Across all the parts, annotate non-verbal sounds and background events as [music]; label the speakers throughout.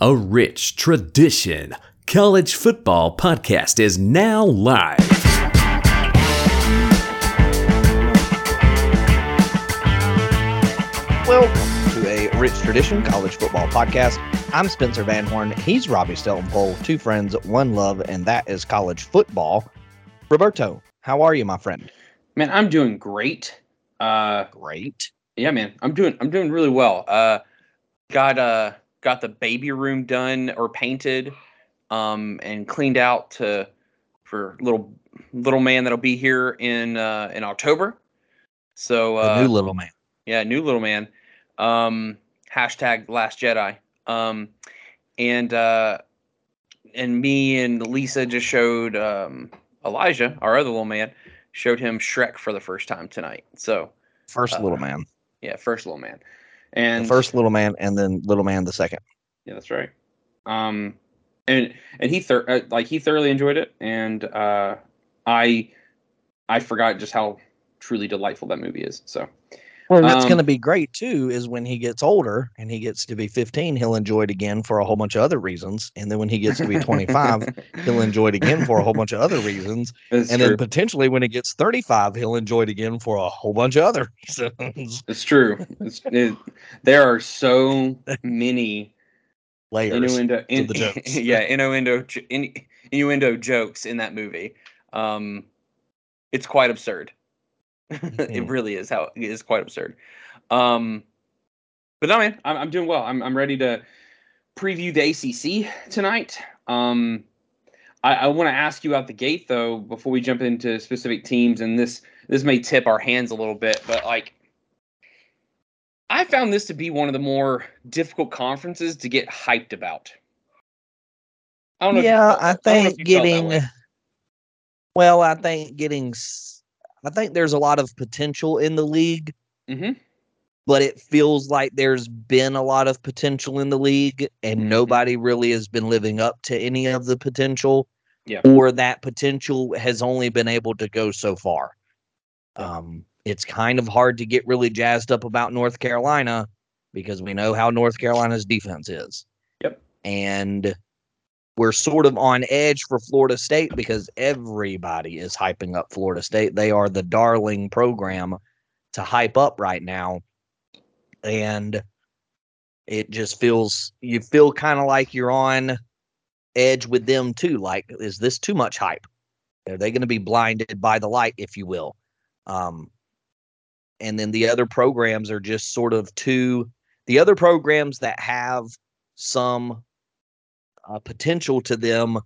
Speaker 1: a rich tradition. College Football Podcast is now live.
Speaker 2: Welcome to a rich tradition college football podcast. I'm Spencer Van Horn. He's Robbie Stelton Two friends, one love, and that is college football. Roberto, how are you, my friend?
Speaker 3: Man, I'm doing great. Uh,
Speaker 2: great.
Speaker 3: Yeah, man, I'm doing I'm doing really well. Uh, got uh got the baby room done or painted, um, and cleaned out to for little little man that'll be here in uh in October. So uh,
Speaker 2: new little man.
Speaker 3: Yeah, new little man. Um, hashtag Last Jedi. Um, and uh, and me and Lisa just showed um Elijah, our other little man, showed him Shrek for the first time tonight. So
Speaker 2: first
Speaker 3: uh,
Speaker 2: little man.
Speaker 3: Yeah, first little man. And
Speaker 2: the first little man and then little man the second.
Speaker 3: Yeah, that's right. Um and and he thir- uh, like he thoroughly enjoyed it and uh I I forgot just how truly delightful that movie is. So
Speaker 2: well, that's um, going to be great too. Is when he gets older and he gets to be 15, he'll enjoy it again for a whole bunch of other reasons. And then when he gets to be 25, he'll [laughs] enjoy it again for a whole bunch of other reasons. That's and true. then potentially when he gets 35, he'll enjoy it again for a whole bunch of other [laughs] reasons.
Speaker 3: It's true. It's, it, there are so [laughs] many
Speaker 2: layers
Speaker 3: innuendo,
Speaker 2: in, the jokes.
Speaker 3: yeah, innuendo, in, innuendo jokes in that movie. Um, it's quite absurd [laughs] it mm-hmm. really is how it is quite absurd. Um, but no, man, I'm, I'm doing well. I'm, I'm ready to preview the ACC tonight. Um, I, I want to ask you out the gate though before we jump into specific teams, and this this may tip our hands a little bit, but like I found this to be one of the more difficult conferences to get hyped about.
Speaker 2: I don't know. Yeah, I think I getting. Well, I think getting I think there's a lot of potential in the league,
Speaker 3: mm-hmm.
Speaker 2: but it feels like there's been a lot of potential in the league, and mm-hmm. nobody really has been living up to any of the potential.
Speaker 3: Yeah.
Speaker 2: Or that potential has only been able to go so far. Um, it's kind of hard to get really jazzed up about North Carolina because we know how North Carolina's defense is.
Speaker 3: Yep.
Speaker 2: And we're sort of on edge for Florida State because everybody is hyping up Florida State. They are the darling program to hype up right now. And it just feels you feel kind of like you're on edge with them too. Like, is this too much hype? Are they going to be blinded by the light, if you will? Um, and then the other programs are just sort of too the other programs that have some uh, potential to them.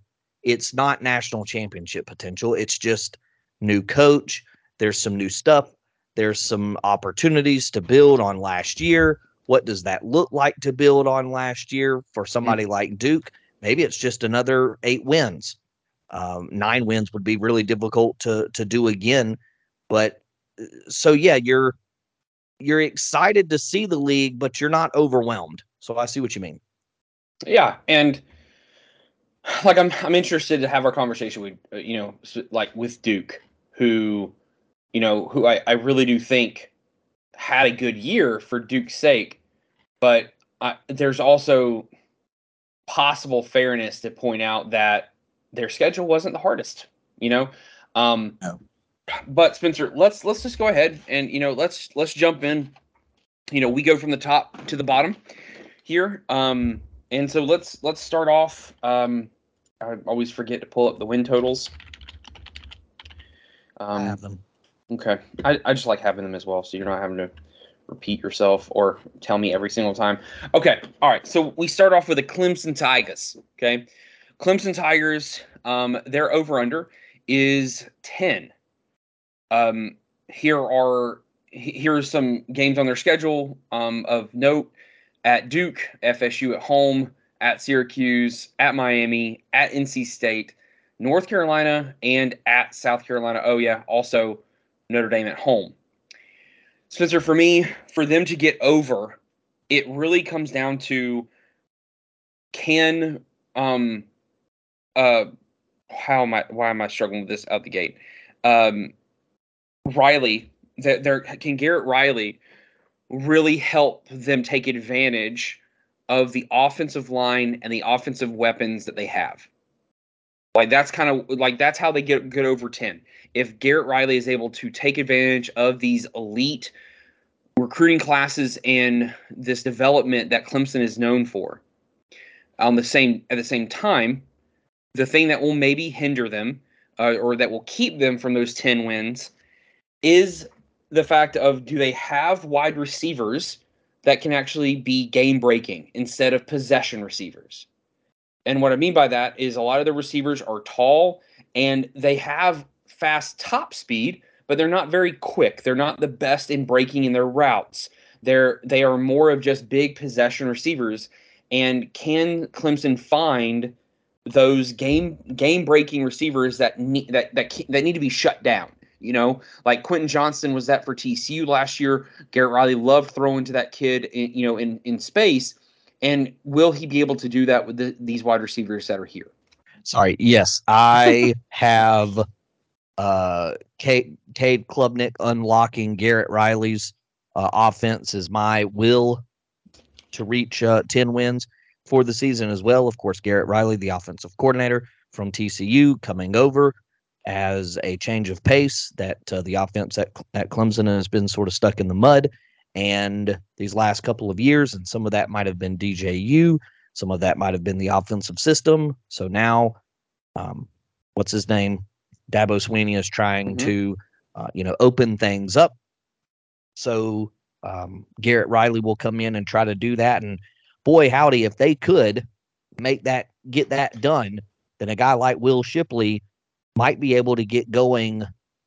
Speaker 2: It's not national championship potential. It's just new coach. There's some new stuff. There's some opportunities to build on last year. What does that look like to build on last year for somebody mm-hmm. like Duke? Maybe it's just another eight wins. Um, nine wins would be really difficult to to do again. But uh, so yeah, you're you're excited to see the league, but you're not overwhelmed. So I see what you mean.
Speaker 3: Yeah, and like I'm I'm interested to have our conversation with uh, you know like with Duke who you know who I, I really do think had a good year for Duke's sake but I, there's also possible fairness to point out that their schedule wasn't the hardest you know um no. but Spencer let's let's just go ahead and you know let's let's jump in you know we go from the top to the bottom here um and so let's let's start off. Um, I always forget to pull up the win totals.
Speaker 2: Um, I have them.
Speaker 3: Okay, I, I just like having them as well, so you're not having to repeat yourself or tell me every single time. Okay, all right. So we start off with the Clemson Tigers. Okay, Clemson Tigers. Um, their over under is ten. Um, here are here's some games on their schedule. Um, of note at Duke, FSU at home, at Syracuse, at Miami, at NC State, North Carolina, and at South Carolina. Oh, yeah, also Notre Dame at home. Spencer, for me, for them to get over, it really comes down to can um uh how am I why am I struggling with this out the gate? Um Riley, that there can Garrett Riley really help them take advantage of the offensive line and the offensive weapons that they have. Like that's kind of like that's how they get get over 10. If Garrett Riley is able to take advantage of these elite recruiting classes and this development that Clemson is known for. On the same at the same time, the thing that will maybe hinder them uh, or that will keep them from those 10 wins is the fact of do they have wide receivers that can actually be game breaking instead of possession receivers? And what I mean by that is a lot of the receivers are tall and they have fast top speed, but they're not very quick. They're not the best in breaking in their routes. They're they are more of just big possession receivers. And can Clemson find those game game breaking receivers that need that that that need to be shut down? You know, like Quentin Johnston was that for TCU last year. Garrett Riley loved throwing to that kid, in, you know, in in space. And will he be able to do that with the, these wide receivers that are here?
Speaker 2: Sorry. Yes, I [laughs] have uh Cade, Cade Klubnik unlocking Garrett Riley's uh, offense is my will to reach uh, 10 wins for the season as well. Of course, Garrett Riley, the offensive coordinator from TCU, coming over as a change of pace that uh, the offense at, at Clemson has been sort of stuck in the mud. And these last couple of years, and some of that might have been DJU, some of that might have been the offensive system. So now, um, what's his name? Dabo Swinney is trying mm-hmm. to, uh, you know, open things up. So um, Garrett Riley will come in and try to do that. And boy, howdy, if they could make that, get that done, then a guy like Will Shipley might be able to get going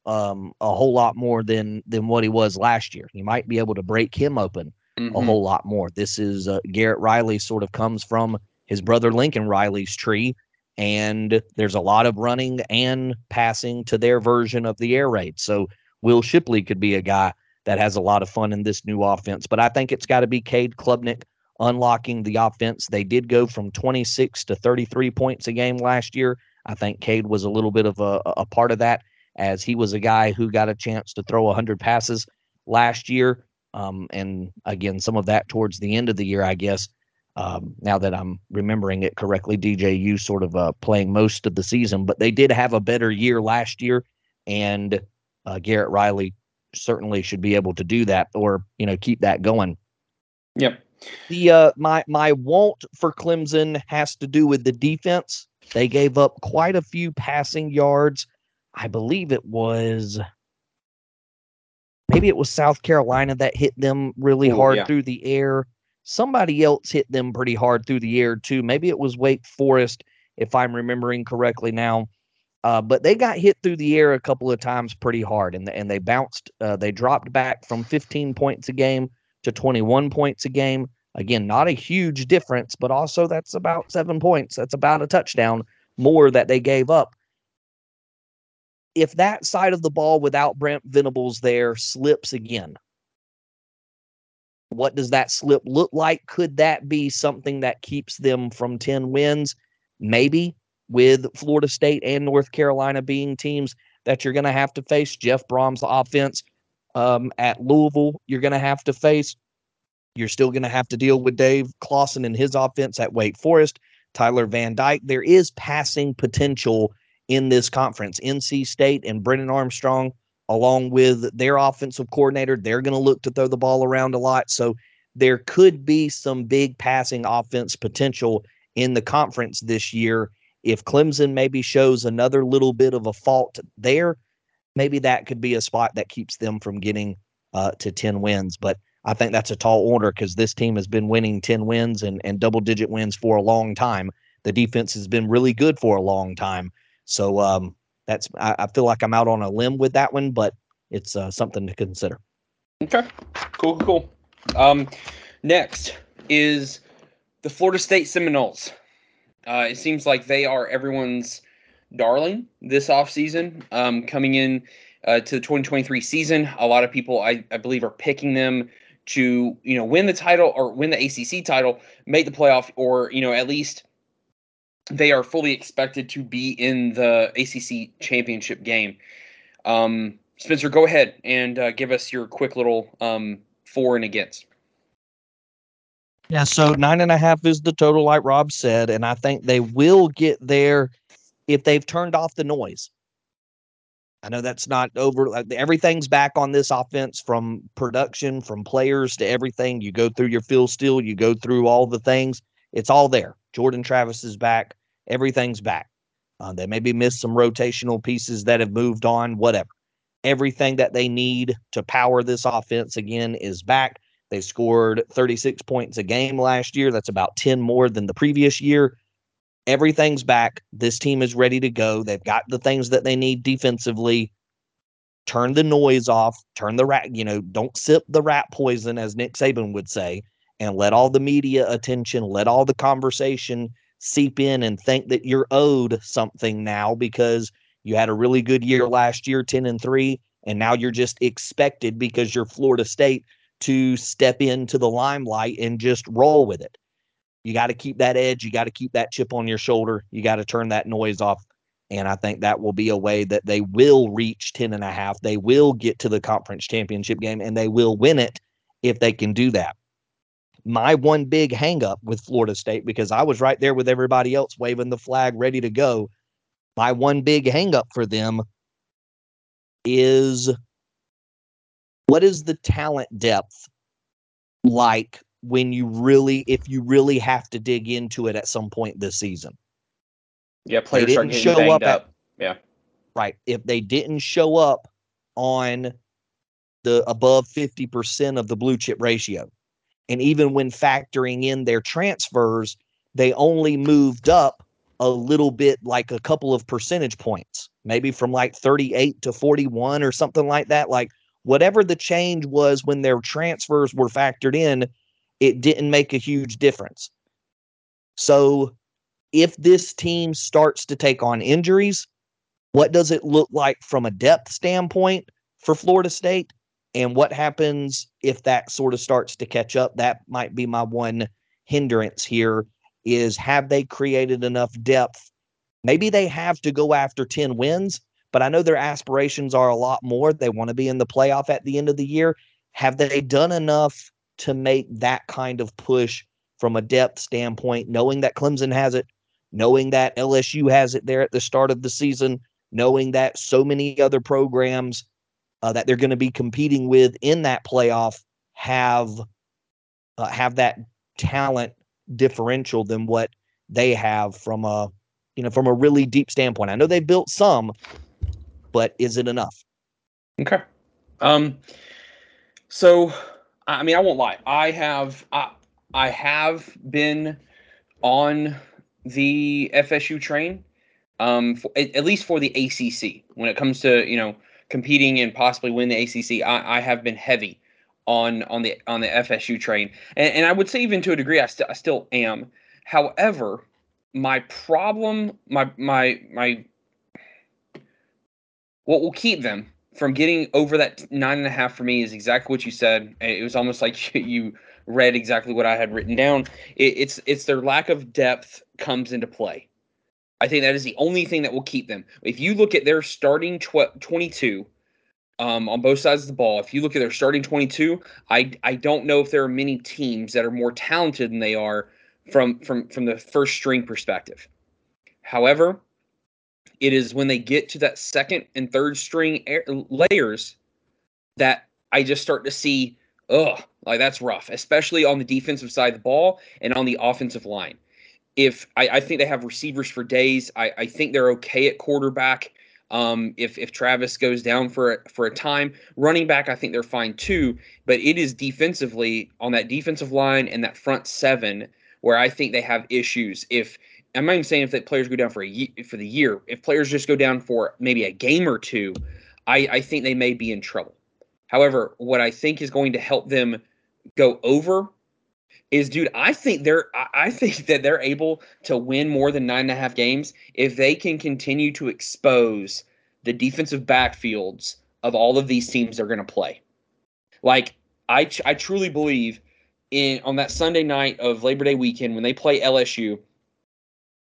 Speaker 2: um, a whole lot more than than what he was last year. He might be able to break him open mm-hmm. a whole lot more. This is uh, Garrett Riley sort of comes from his brother Lincoln Riley's tree, and there's a lot of running and passing to their version of the air raid. So Will Shipley could be a guy that has a lot of fun in this new offense. But I think it's got to be Cade Klubnik unlocking the offense. They did go from 26 to 33 points a game last year. I think Cade was a little bit of a, a part of that, as he was a guy who got a chance to throw 100 passes last year. Um, and again, some of that towards the end of the year, I guess. Um, now that I'm remembering it correctly, DJU sort of uh, playing most of the season, but they did have a better year last year, and uh, Garrett Riley certainly should be able to do that or you know keep that going.
Speaker 3: Yep.
Speaker 2: The uh, my my want for Clemson has to do with the defense. They gave up quite a few passing yards. I believe it was maybe it was South Carolina that hit them really Ooh, hard yeah. through the air somebody else hit them pretty hard through the air too. Maybe it was Wake Forest, if I'm remembering correctly now. Uh, but they got hit through the air a couple of times pretty hard, and and they bounced. Uh, they dropped back from 15 points a game to 21 points a game. Again, not a huge difference, but also that's about seven points. That's about a touchdown more that they gave up. If that side of the ball without Brent Venables there slips again, what does that slip look like? Could that be something that keeps them from 10 wins? Maybe with Florida State and North Carolina being teams that you're going to have to face. Jeff Brohm's offense um, at Louisville, you're going to have to face. You're still going to have to deal with Dave Clawson and his offense at Wake Forest, Tyler Van Dyke. There is passing potential in this conference. NC State and Brennan Armstrong along with their offensive coordinator. They're going to look to throw the ball around a lot. So there could be some big passing offense potential in the conference this year. If Clemson maybe shows another little bit of a fault there, maybe that could be a spot that keeps them from getting uh, to 10 wins. But I think that's a tall order because this team has been winning 10 wins and, and double digit wins for a long time. The defense has been really good for a long time. So um, that's I, I, feel like I'm out on a limb with that one, but it's uh, something to consider.
Speaker 3: Okay, cool, cool. Um, next is the Florida State Seminoles. Uh, it seems like they are everyone's darling this offseason. Um, coming in uh, to the 2023 season, a lot of people, I, I believe, are picking them to you know win the title or win the ACC title, make the playoff, or you know at least they are fully expected to be in the ACC championship game. Um, Spencer, go ahead and uh, give us your quick little um, for and against.
Speaker 2: Yeah, so nine and a half is the total, like Rob said, and I think they will get there if they've turned off the noise. I know that's not over. Everything's back on this offense from production, from players to everything. You go through your Phil Steele, you go through all the things. It's all there. Jordan Travis is back. Everything's back. Uh, they maybe missed some rotational pieces that have moved on, whatever. Everything that they need to power this offense again is back. They scored 36 points a game last year. That's about 10 more than the previous year. Everything's back. This team is ready to go. They've got the things that they need defensively. Turn the noise off. Turn the rat, you know, don't sip the rat poison, as Nick Saban would say, and let all the media attention, let all the conversation seep in and think that you're owed something now because you had a really good year last year, 10 and 3, and now you're just expected because you're Florida State to step into the limelight and just roll with it. You got to keep that edge. You got to keep that chip on your shoulder. You got to turn that noise off. And I think that will be a way that they will reach 10 and a half. They will get to the conference championship game and they will win it if they can do that. My one big hangup with Florida State, because I was right there with everybody else waving the flag ready to go. My one big hangup for them is what is the talent depth like when you really if you really have to dig into it at some point this season
Speaker 3: yeah players getting show up, up. At, yeah
Speaker 2: right if they didn't show up on the above 50% of the blue chip ratio and even when factoring in their transfers they only moved up a little bit like a couple of percentage points maybe from like 38 to 41 or something like that like whatever the change was when their transfers were factored in, it didn't make a huge difference. So if this team starts to take on injuries, what does it look like from a depth standpoint for Florida State? And what happens if that sort of starts to catch up? That might be my one hindrance here is have they created enough depth? Maybe they have to go after 10 wins, but I know their aspirations are a lot more. They want to be in the playoff at the end of the year. Have they done enough to make that kind of push from a depth standpoint, knowing that Clemson has it, knowing that LSU has it there at the start of the season, knowing that so many other programs uh, that they're going to be competing with in that playoff have uh, have that talent differential than what they have from a you know from a really deep standpoint. I know they built some, but is it enough?
Speaker 3: Okay. Um. So, I mean, I won't lie. I have I, I have been on the FSU train, um, for, at, at, least for the ACC. When it comes to you know competing and possibly win the ACC, I, I have been heavy on on the on the FSU train, and, and I would say even to a degree, I, st- I still am. However, my problem, my my my what will keep them from getting over that nine and a half for me is exactly what you said. It was almost like [laughs] you read exactly what I had written down. It, it's it's their lack of depth comes into play. I think that is the only thing that will keep them. If you look at their starting tw- 22 um, on both sides of the ball, if you look at their starting 22, I I don't know if there are many teams that are more talented than they are from from from the first string perspective. However, it is when they get to that second and third string air, layers that I just start to see, ugh, like that's rough, especially on the defensive side of the ball and on the offensive line. If I, I think they have receivers for days, I, I think they're okay at quarterback. Um, if if Travis goes down for for a time, running back, I think they're fine too. But it is defensively on that defensive line and that front seven where I think they have issues. If I'm not even saying if the players go down for a for the year. If players just go down for maybe a game or two, I, I think they may be in trouble. However, what I think is going to help them go over is, dude, I think they're I think that they're able to win more than nine and a half games if they can continue to expose the defensive backfields of all of these teams they're going to play. Like I I truly believe in on that Sunday night of Labor Day weekend when they play LSU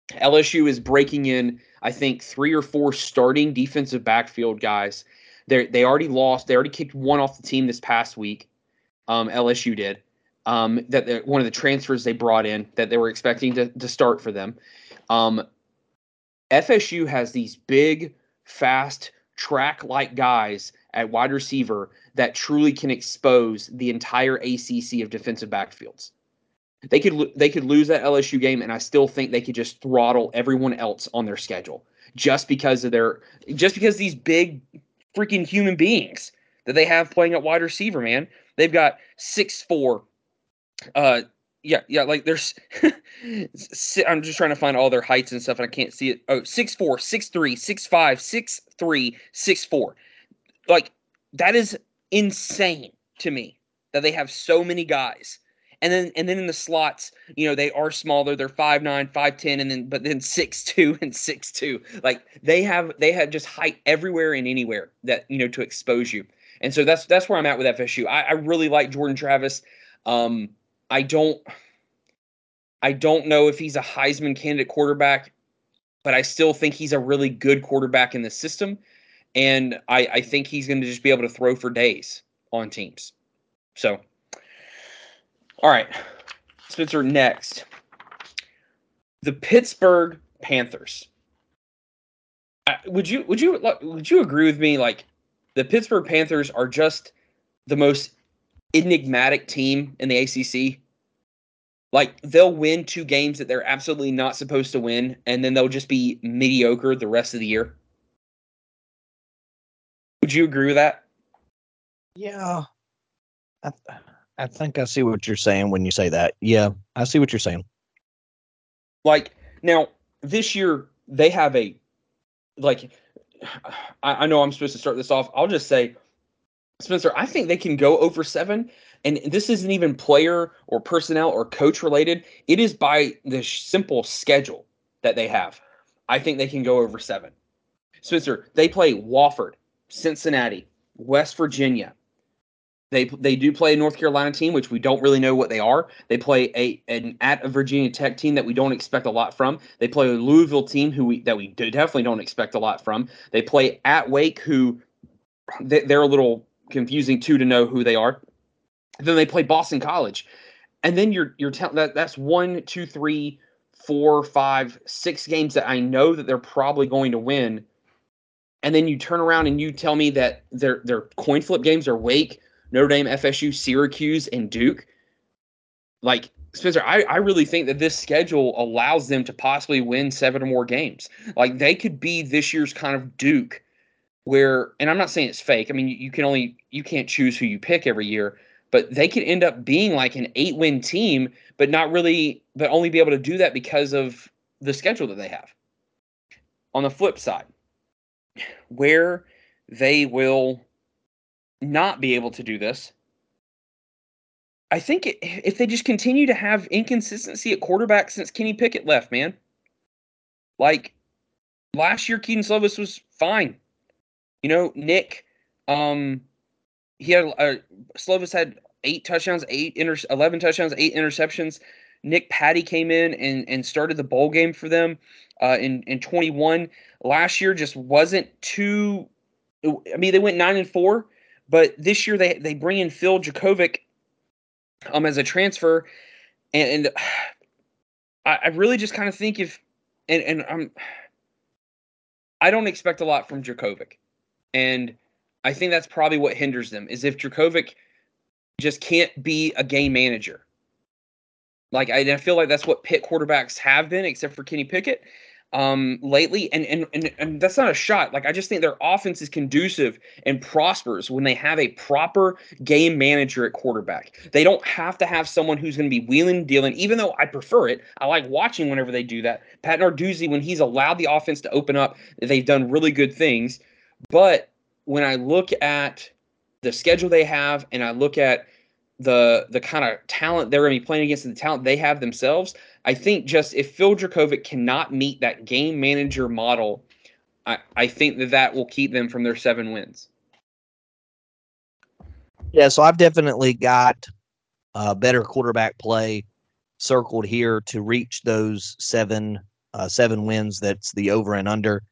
Speaker 3: LSU is breaking in, I think, three or four starting defensive backfield guys. They they already lost. They already kicked one off the team this past week. Um, LSU did, um, that one of the transfers they brought in that they were expecting to, to start for them. Um, FSU has these big, fast, track like guys at wide receiver that truly can expose the entire ACC of defensive backfields. They could they could lose that LSU game, and I still think they could just throttle everyone else on their schedule just because of their just because these big freaking human beings that they have playing at wide receiver. Man, they've got six four. Uh, yeah, yeah. Like there's, [laughs] I'm just trying to find all their heights and stuff, and I can't see it. Oh, six four, six three, six five, six three, six four. Like that is insane to me that they have so many guys and then and then in the slots, you know, they are smaller. They're five nine, five ten, and then but then [laughs] six two and six two. Like they have they have just height everywhere and anywhere that you know to expose you. And so that's that's where I'm at with FSU. I, I really like Jordan Travis. Um, I don't I don't know if he's a Heisman candidate quarterback, but I still think he's a really good quarterback in the system. And I, I think he's going to just be able to throw for days on teams. So all right, Spencer. Next, the Pittsburgh Panthers. would you would you would you agree with me? Like the Pittsburgh Panthers are just the most enigmatic team in the ACC. Like they'll win two games that they're absolutely not supposed to win, and then they'll just be mediocre the rest of the year. Would you agree with that?
Speaker 2: Yeah, I think I see what you're saying when you say that. Yeah, I see what you're saying.
Speaker 3: Like now, this year they have a like. [sighs] I, I know I'm supposed to start this off. I'll just say, Spencer, I think they can go over seven, and this isn't even player or personnel or coach related. It is by the simple schedule that they have. I think they can go over seven. Spencer, they play Wofford, Cincinnati, West Virginia, they they do play a North Carolina team, which we don't really know what they are. They play a an at a Virginia Tech team that we don't expect a lot from. They play a Louisville team who we that we do definitely don't expect a lot from. They play at Wake, who they, they're a little confusing too to know who they are. Then they play Boston College, and then you're you're telling that that's one, two, three, four, five, six games that I know that they're probably going to win. And then you turn around and you tell me that their their coin flip games are Wake, Notre Dame, FSU, Syracuse, and Duke. Like Spencer, I, I really think that this schedule allows them to possibly win seven or more games. Like they could be this year's kind of Duke, where and I'm not saying it's fake. I mean, you, you can only you can't choose who you pick every year, but they could end up being like an eight win team, but not really, but only be able to do that because of the schedule that they have. On the flip side, where they will not be able to do this. I think if they just continue to have inconsistency at quarterback since Kenny Pickett left, man. Like last year, Kedon Slovis was fine. You know, Nick, um, he had uh, Slovis had eight touchdowns, eight inter- eleven touchdowns, eight interceptions. Nick Patti came in and and started the bowl game for them uh, in in 21. Last year just wasn't too. I mean, they went nine and four, but this year they they bring in Phil Jurkovec um as a transfer, and, and [sighs] I, I really just kind of think if and and I'm I don't expect a lot from Jurkovec, and I think that's probably what hinders them is if Jurkovec just can't be a game manager. Like I, I feel like that's what Pitt quarterbacks have been, except for Kenny Pickett um, lately, and, and and and that's not a shot. Like I just think their offense is conducive and prospers when they have a proper game manager at quarterback. They don't have to have someone who's going to be wheeling and dealing. Even though I prefer it, I like watching whenever they do that. Pat Narduzzi, when he's allowed the offense to open up, they've done really good things. But when I look at the schedule they have, and I look at the the kind of talent they're going to be playing against and the talent they have themselves, I think just if Phil Jurkovec cannot meet that game manager model, I, I think that that will keep them from their seven wins.
Speaker 2: Yeah, so I've definitely got uh, better quarterback play circled here to reach those seven uh, seven wins. That's the over and under.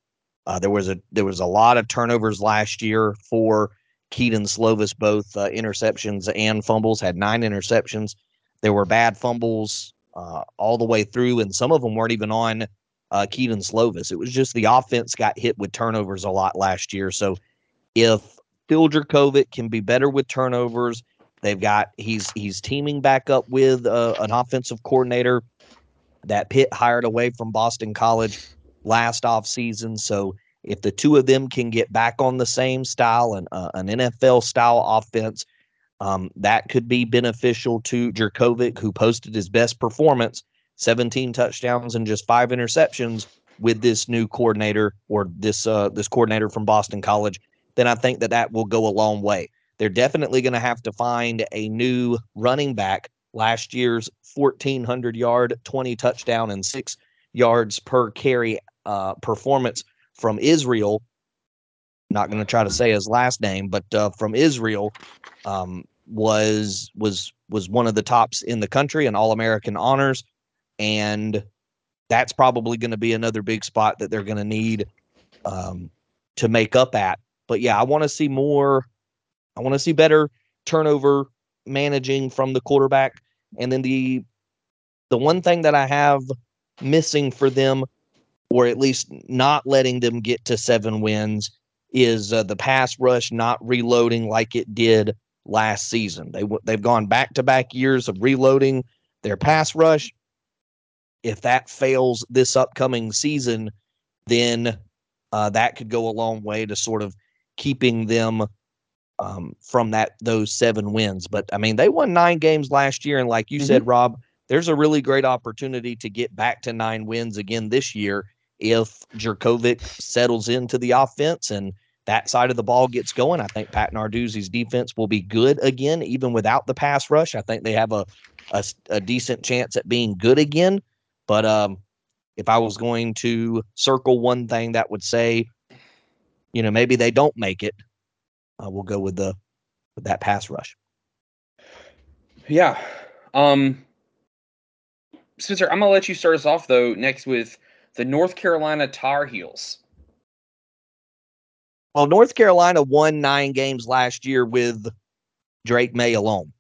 Speaker 2: Uh, there was a there was a lot of turnovers last year for Kedon Slovis, both uh, interceptions and fumbles. Had nine interceptions. there were bad fumbles uh, all the way through, and some of them weren't even on uh, Kedon Slovis. It was just the offense got hit with turnovers a lot last year. So if Phil can be better with turnovers, they've got he's he's teaming back up with uh, an offensive coordinator that Pitt hired away from Boston College last offseason. So if the two of them can get back on the same style and uh, an NFL style offense, um, that could be beneficial to Jurkovec, who posted his best performance 17 touchdowns and just five interceptions with this new coordinator or this uh, this coordinator from Boston College, then I think that that will go a long way. They're definitely going to have to find a new running back. Last year's 1400 yard, 20 touchdown, and six yards per carry uh, performance from Israel. Not going to try to say his last name, but uh, from Israel um, was was was one of the tops in the country and All American honors and that's probably going to be another big spot that they're going to need um, to make up at. But yeah, I want to see more. I want to see better turnover managing from the quarterback, and then the the one thing that I have missing for them, or at least not letting them get to seven wins, is uh, the pass rush not reloading like it did last season. They they've gone back to back years of reloading their pass rush if that fails this upcoming season, then uh, that could go a long way to sort of keeping them um, from that those seven wins. But I mean, they won nine games last year, and like you mm-hmm. said, Rob, there's a really great opportunity to get back to nine wins again this year if Jurkovec settles into the offense and that side of the ball gets going. I think Pat Narduzzi's defense will be good again, even without the pass rush. I think they have a, a, a decent chance at being good again. But um, if I was going to circle one thing that would say, you know, maybe they don't make it, uh, we'll go with the with that pass rush.
Speaker 3: Yeah. Um, Spencer, I'm gonna let you start us off though. Next with the North Carolina Tar Heels.
Speaker 2: Well, North Carolina won nine games last year with Drake Maye alone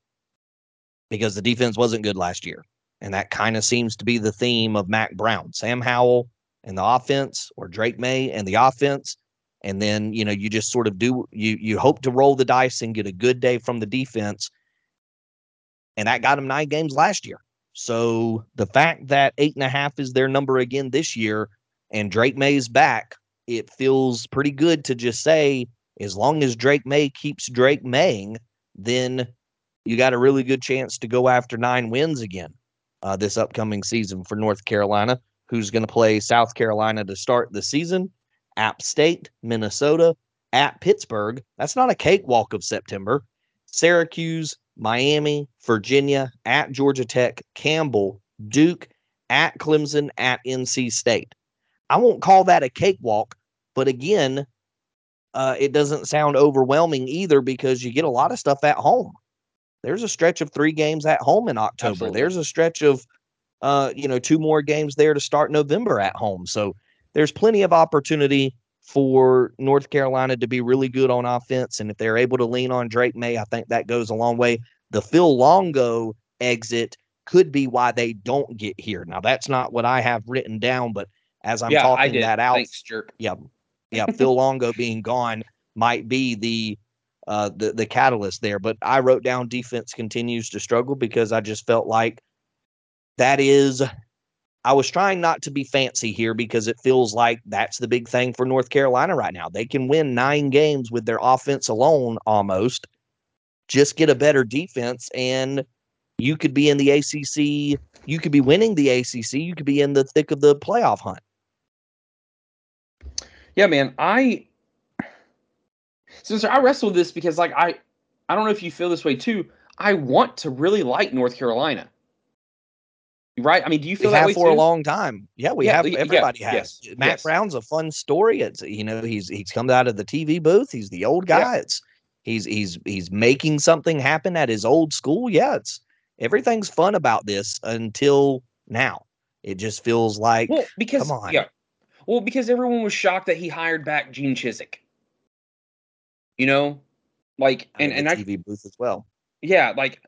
Speaker 2: because the defense wasn't good last year. And that kind of seems to be the theme of Mack Brown, Sam Howell and the offense, or Drake Maye and the offense. And then, you know, you just sort of do you you hope to roll the dice and get a good day from the defense. And that got them nine games last year. So the fact that eight and a half is their number again this year and Drake Maye's back, it feels pretty good to just say, as long as Drake Maye keeps Drake Maying, then you got a really good chance to go after nine wins again uh, this upcoming season for North Carolina, who's going to play South Carolina to start the season, App State, Minnesota, at Pittsburgh. That's not a cakewalk of September. Syracuse, Miami, Virginia, at Georgia Tech, Campbell, Duke, at Clemson, at NC State. I won't call that a cakewalk, but again, uh, it doesn't sound overwhelming either because you get a lot of stuff at home there's a stretch of three games at home in October. Absolutely. There's a stretch of, uh, you know, two more games there to start November at home. So there's plenty of opportunity for North Carolina to be really good on offense. And if they're able to lean on Drake Maye, I think that goes a long way. The Phil Longo exit could be why they don't get here. Now, that's not what I have written down, but as I'm yeah, talking that out,
Speaker 3: Thanks, jerk.
Speaker 2: yeah, yeah, [laughs] Phil Longo being gone might be the uh, the the catalyst there. But I wrote down defense continues to struggle because I just felt like that is. I was trying not to be fancy here because it feels like that's the big thing for North Carolina right now. They can win nine games with their offense alone almost. Just get a better defense and you could be in the ACC. You could be winning the ACC. You could be in the thick of the playoff hunt.
Speaker 3: Yeah, man. I so, I wrestle with this because, like, I, I don't know if you feel this way too. I want to really like North Carolina. Right? I mean, do you feel we that way
Speaker 2: for
Speaker 3: too?
Speaker 2: a long time? Yeah, we yeah, have. Everybody yeah, has. Yes, Mack yes. Brown's a fun story. It's you know he's he's come out of the TV booth. He's the old guy. Yeah. It's he's he's he's making something happen at his old school. Yeah, it's everything's fun about this until now. It just feels like
Speaker 3: well because come on. yeah, well because everyone was shocked that he hired back Gene Chizik. You know, like and and
Speaker 2: TV I, booth as well.
Speaker 3: Yeah, like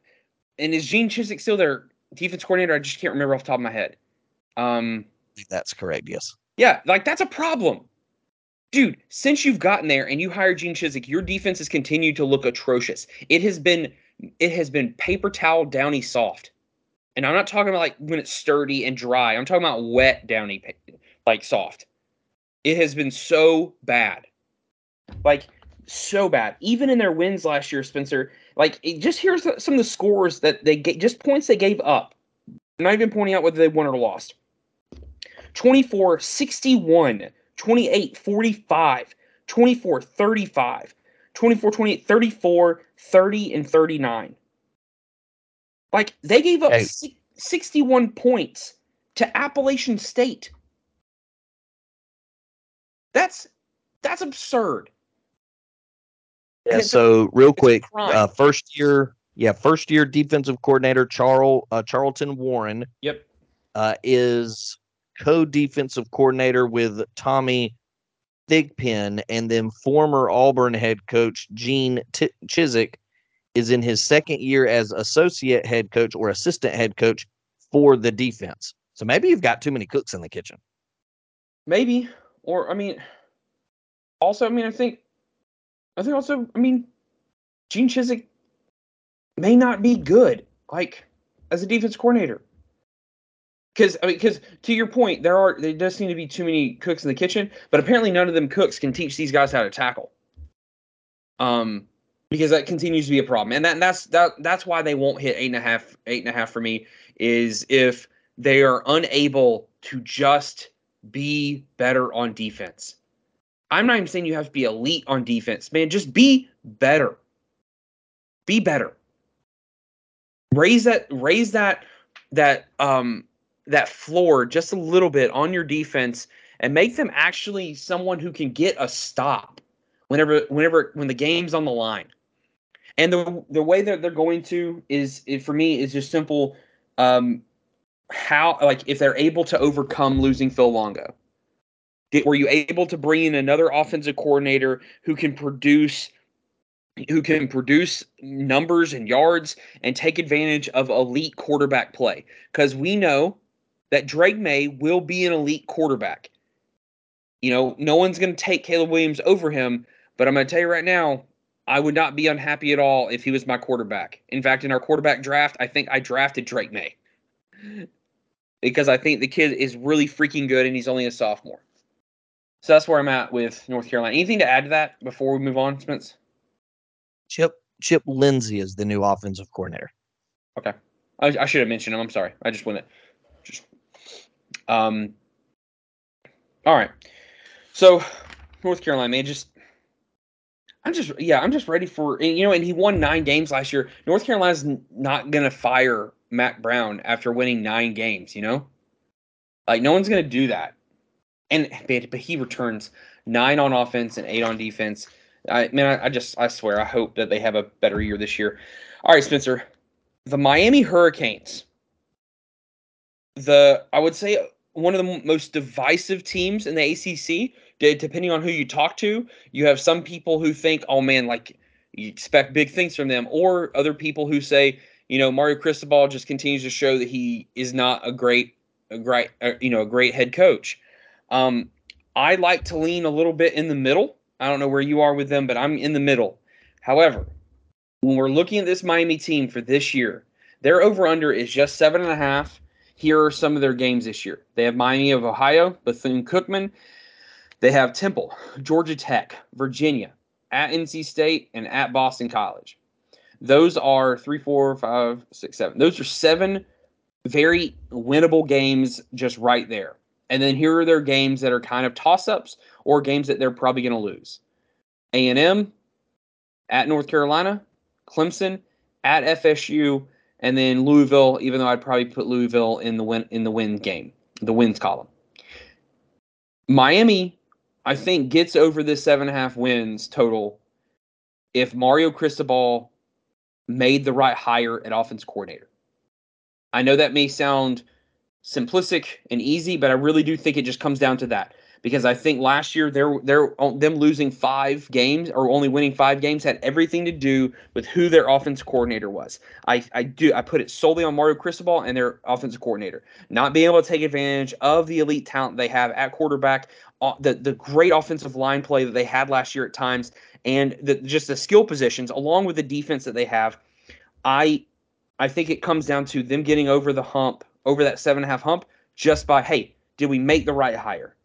Speaker 3: and is Gene Chizik still their defense coordinator? I just can't remember off the top of my head. Um,
Speaker 2: That's correct. Yes.
Speaker 3: yeah, like that's a problem. Dude, since you've gotten there and you hired Gene Chizik, your defense has continued to look atrocious. It has been it has been paper towel downy soft. And I'm not talking about like when it's sturdy and dry. I'm talking about wet downy pa- like soft. It has been so bad. Like so bad. Even in their wins last year, Spencer, like it, just here's some of the scores that they get just points they gave up. I'm not even pointing out whether they won or lost. 24 61, 28 45, 24 35, 24 28, 34, 30, and 39. Like they gave up
Speaker 2: Hey.
Speaker 3: si- 61 points to Appalachian State. That's that's absurd.
Speaker 2: Yeah.
Speaker 3: It's a-
Speaker 2: So real quick, uh, first year, yeah, first year defensive coordinator Charles uh, Charlton Warren
Speaker 3: Yep.
Speaker 2: uh, is co-defensive coordinator with Tommy Thigpen, and then former Auburn head coach Gene T- Chizik is in his second year as associate head coach or assistant head coach for the defense. So maybe you've got too many cooks in the kitchen.
Speaker 3: Maybe. Or I mean also I mean I think I think also I mean Gene Chizik may not be good like as a defense coordinator. Cuz I mean cuz to your point there are there does seem to be too many cooks in the kitchen, but apparently none of them cooks can teach these guys how to tackle. Um because that continues to be a problem. And that that's that that's why they won't hit eight and a half eight and a half for me is if they are unable to just be better on defense. I'm not even saying you have to be elite on defense, man. Just be better. Be better. Raise that raise that that um that floor just a little bit on your defense and make them actually someone who can get a stop whenever whenever when the game's on the line. And the the way that they're going to is it, for me is just simple um how like if they're able to overcome losing Phil Longo. Did, were you able to bring in another offensive coordinator who can produce who can produce numbers and yards and take advantage of elite quarterback play? Because we know that Drake Maye will be an elite quarterback. You know, no one's going to take Caleb Williams over him, but I'm going to tell you right now, I would not be unhappy at all if he was my quarterback. In fact, in our quarterback draft, I think I drafted Drake Maye because I think the kid is really freaking good and he's only a sophomore. So that's where I'm at with North Carolina. Anything to add to that before we move on, Spence?
Speaker 2: Chip Chip Lindsey is the new offensive coordinator.
Speaker 3: Okay, I, I should have mentioned him. I'm sorry. I just went. it. Just um. All right. So North Carolina, man, just I'm just yeah, I'm just ready for you know, and he won nine games last year. North Carolina's not gonna fire Mack Brown after winning nine games. You know, like no one's gonna do that. And but, he returns nine on offense and eight on defense. I mean, I, I just I swear I hope that they have a better year this year. All right, Spencer, the Miami Hurricanes. The I would say one of the most divisive teams in the ACC. de- Depending on who you talk to, you have some people who think, "Oh man, like you expect big things from them," or other people who say, "You know, Mario Cristobal just continues to show that he is not a great, a great, uh, you know, a great head coach." Um, I like to lean a little bit in the middle. I don't know where you are with them, but I'm in the middle. However, when we're looking at this Miami team for this year, their over under is just seven and a half. Here are some of their games this year. They have Miami of Ohio, Bethune Cookman. They have Temple, Georgia Tech, Virginia, at NC State, and at Boston College. Those are three, four, five, six, seven. Those are seven very winnable games just right there. And then here are their games that are kind of toss-ups or games that they're probably going to lose. A&M at North Carolina, Clemson at FSU, and then Louisville. Even though I'd probably put Louisville in the win in the win game, the wins column. Miami, I think, gets over this seven and a half wins total if Mario Cristobal made the right hire at offense coordinator. I know that may sound simplistic and easy, but I really do think it just comes down to that. Because I think last year they're they're them losing five games or only winning five games had everything to do with who their offense coordinator was. I, I do I put it solely on Mario Cristobal and their offensive coordinator not being able to take advantage of the elite talent they have at quarterback, uh, the the great offensive line play that they had last year at times, and the, just the skill positions along with the defense that they have. I I think it comes down to them getting over the hump, over that seven and a half hump, just by hey, did we make the right hire?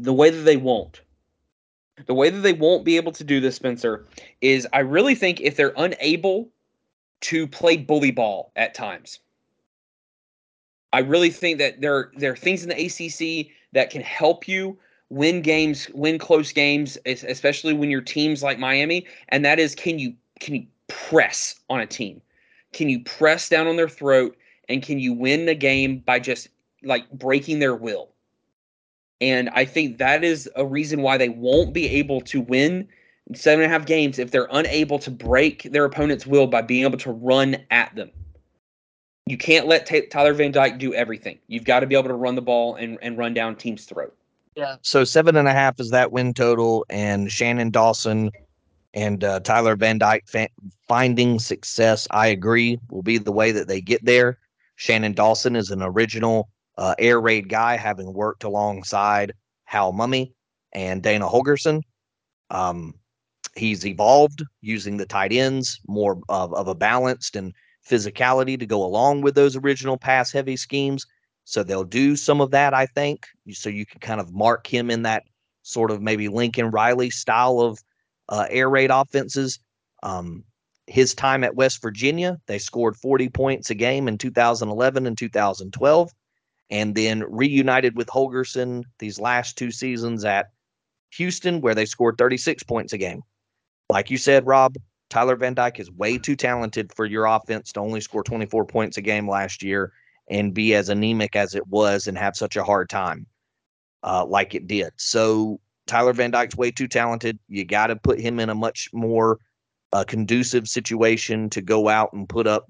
Speaker 3: The way that they won't. The way that they won't be able to do this, Spencer, is I really think if they're unable to play bully ball at times, I really think that there, there are things in the ACC that can help you win games, win close games, especially when your teams like Miami. And that is, can you can you press on a team? Can you press down on their throat? And can you win the game by just like breaking their will? And I think that is a reason why they won't be able to win seven and a half games if they're unable to break their opponent's will by being able to run at them. You can't let T- Tyler Van Dyke do everything. You've got to be able to run the ball and, and run down team's throat.
Speaker 2: Yeah. So seven and a half is that win total, and Shannon Dawson and uh, Tyler Van Dyke fa- finding success. I agree will be the way that they get there. Shannon Dawson is an original uh, air raid guy, having worked alongside Hal Mumme and Dana Holgorsen. Um, he's evolved using the tight ends, more of, of a balanced and physicality to go along with those original pass heavy schemes. So they'll do some of that, I think. So you can kind of mark him in that sort of maybe Lincoln Riley style of uh, air raid offenses. Um, his time at West Virginia, they scored 40 points a game in 2011 and 2012 and then reunited with Holgorsen these last two seasons at Houston, where they scored 36 points a game. Like you said, Rob, Tyler Van Dyke is way too talented for your offense to only score 24 points a game last year and be as anemic as it was and have such a hard time uh, like it did. So Tyler Van Dyke's way too talented. You got to put him in a much more uh, conducive situation to go out and put up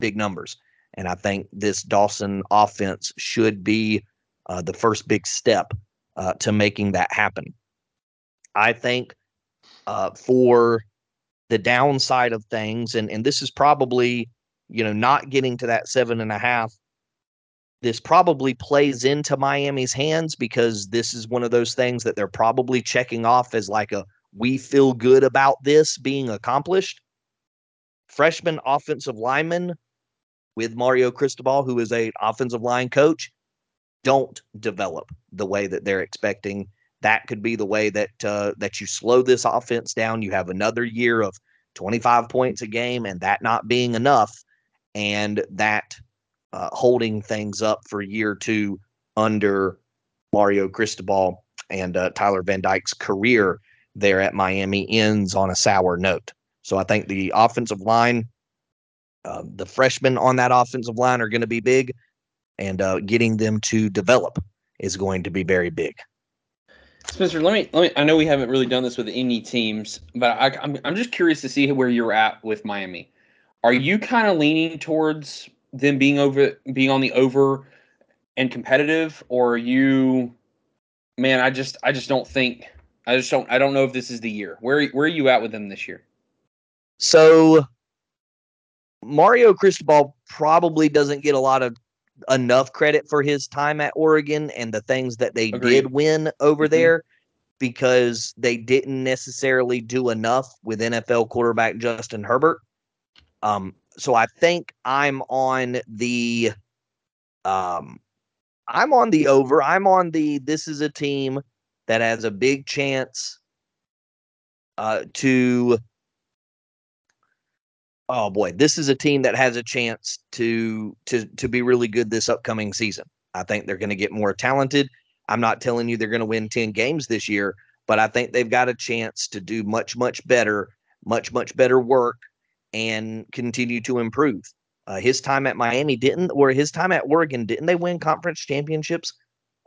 Speaker 2: big numbers. And I think this Dawson offense should be uh, the first big step uh, to making that happen. I think uh, for the downside of things, and, and this is probably, you know, not getting to that seven and a half. This probably plays into Miami's hands because this is one of those things that they're probably checking off as like a we feel good about this being accomplished. Freshman offensive lineman with Mario Cristobal, who is a offensive line coach, don't develop the way that they're expecting. That could be the way that uh, that you slow this offense down. You have another year of 25 points a game, and that not being enough, and that uh, holding things up for year two under Mario Cristobal and uh, Tyler Van Dyke's career there at Miami ends on a sour note. So I think the offensive line uh, the freshmen on that offensive line are going to be big, and uh, getting them to develop is going to be very big.
Speaker 3: Spencer, let me let me. I know we haven't really done this with any teams, but I, am I'm, I'm just curious to see where you're at with Miami. Are you kind of leaning towards them being over, being on the over, and competitive, or are you, man? I just I just don't think I just don't I don't know if this is the year. Where where are you at with them this year?
Speaker 2: So Mario Cristobal probably doesn't get a lot of enough credit for his time at Oregon and the things that they Agreed. did win over mm-hmm. there because they didn't necessarily do enough with NFL quarterback Justin Herbert. Um, so I think I'm on the um I'm on the over. I'm on the this is a team that has a big chance uh to oh boy, this is a team that has a chance to to to be really good this upcoming season. I think they're going to get more talented. I'm not telling you they're going to win 10 games this year, but I think they've got a chance to do much much better, much much better work and continue to improve. Uh, his time at Miami didn't or his time at Oregon didn't they win conference championships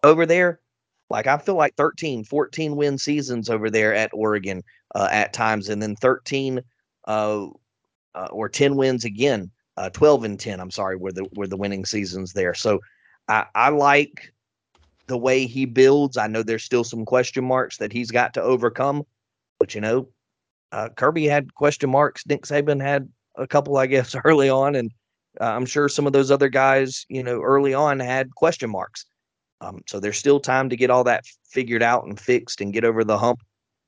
Speaker 2: over there? Like I feel like 13, 14 win seasons over there at Oregon uh, at times and then 13 uh, uh, or 10 wins again, uh, 12 and 10. I'm sorry, were the were the winning seasons there. So I, I like the way he builds. I know there's still some question marks that he's got to overcome, but you know, uh, Kirby had question marks. Nick Saban had a couple, I guess, [laughs] early on, and uh, I'm sure some of those other guys, you know, early on had question marks. Um, so there's still time to get all that figured out and fixed and get over the hump.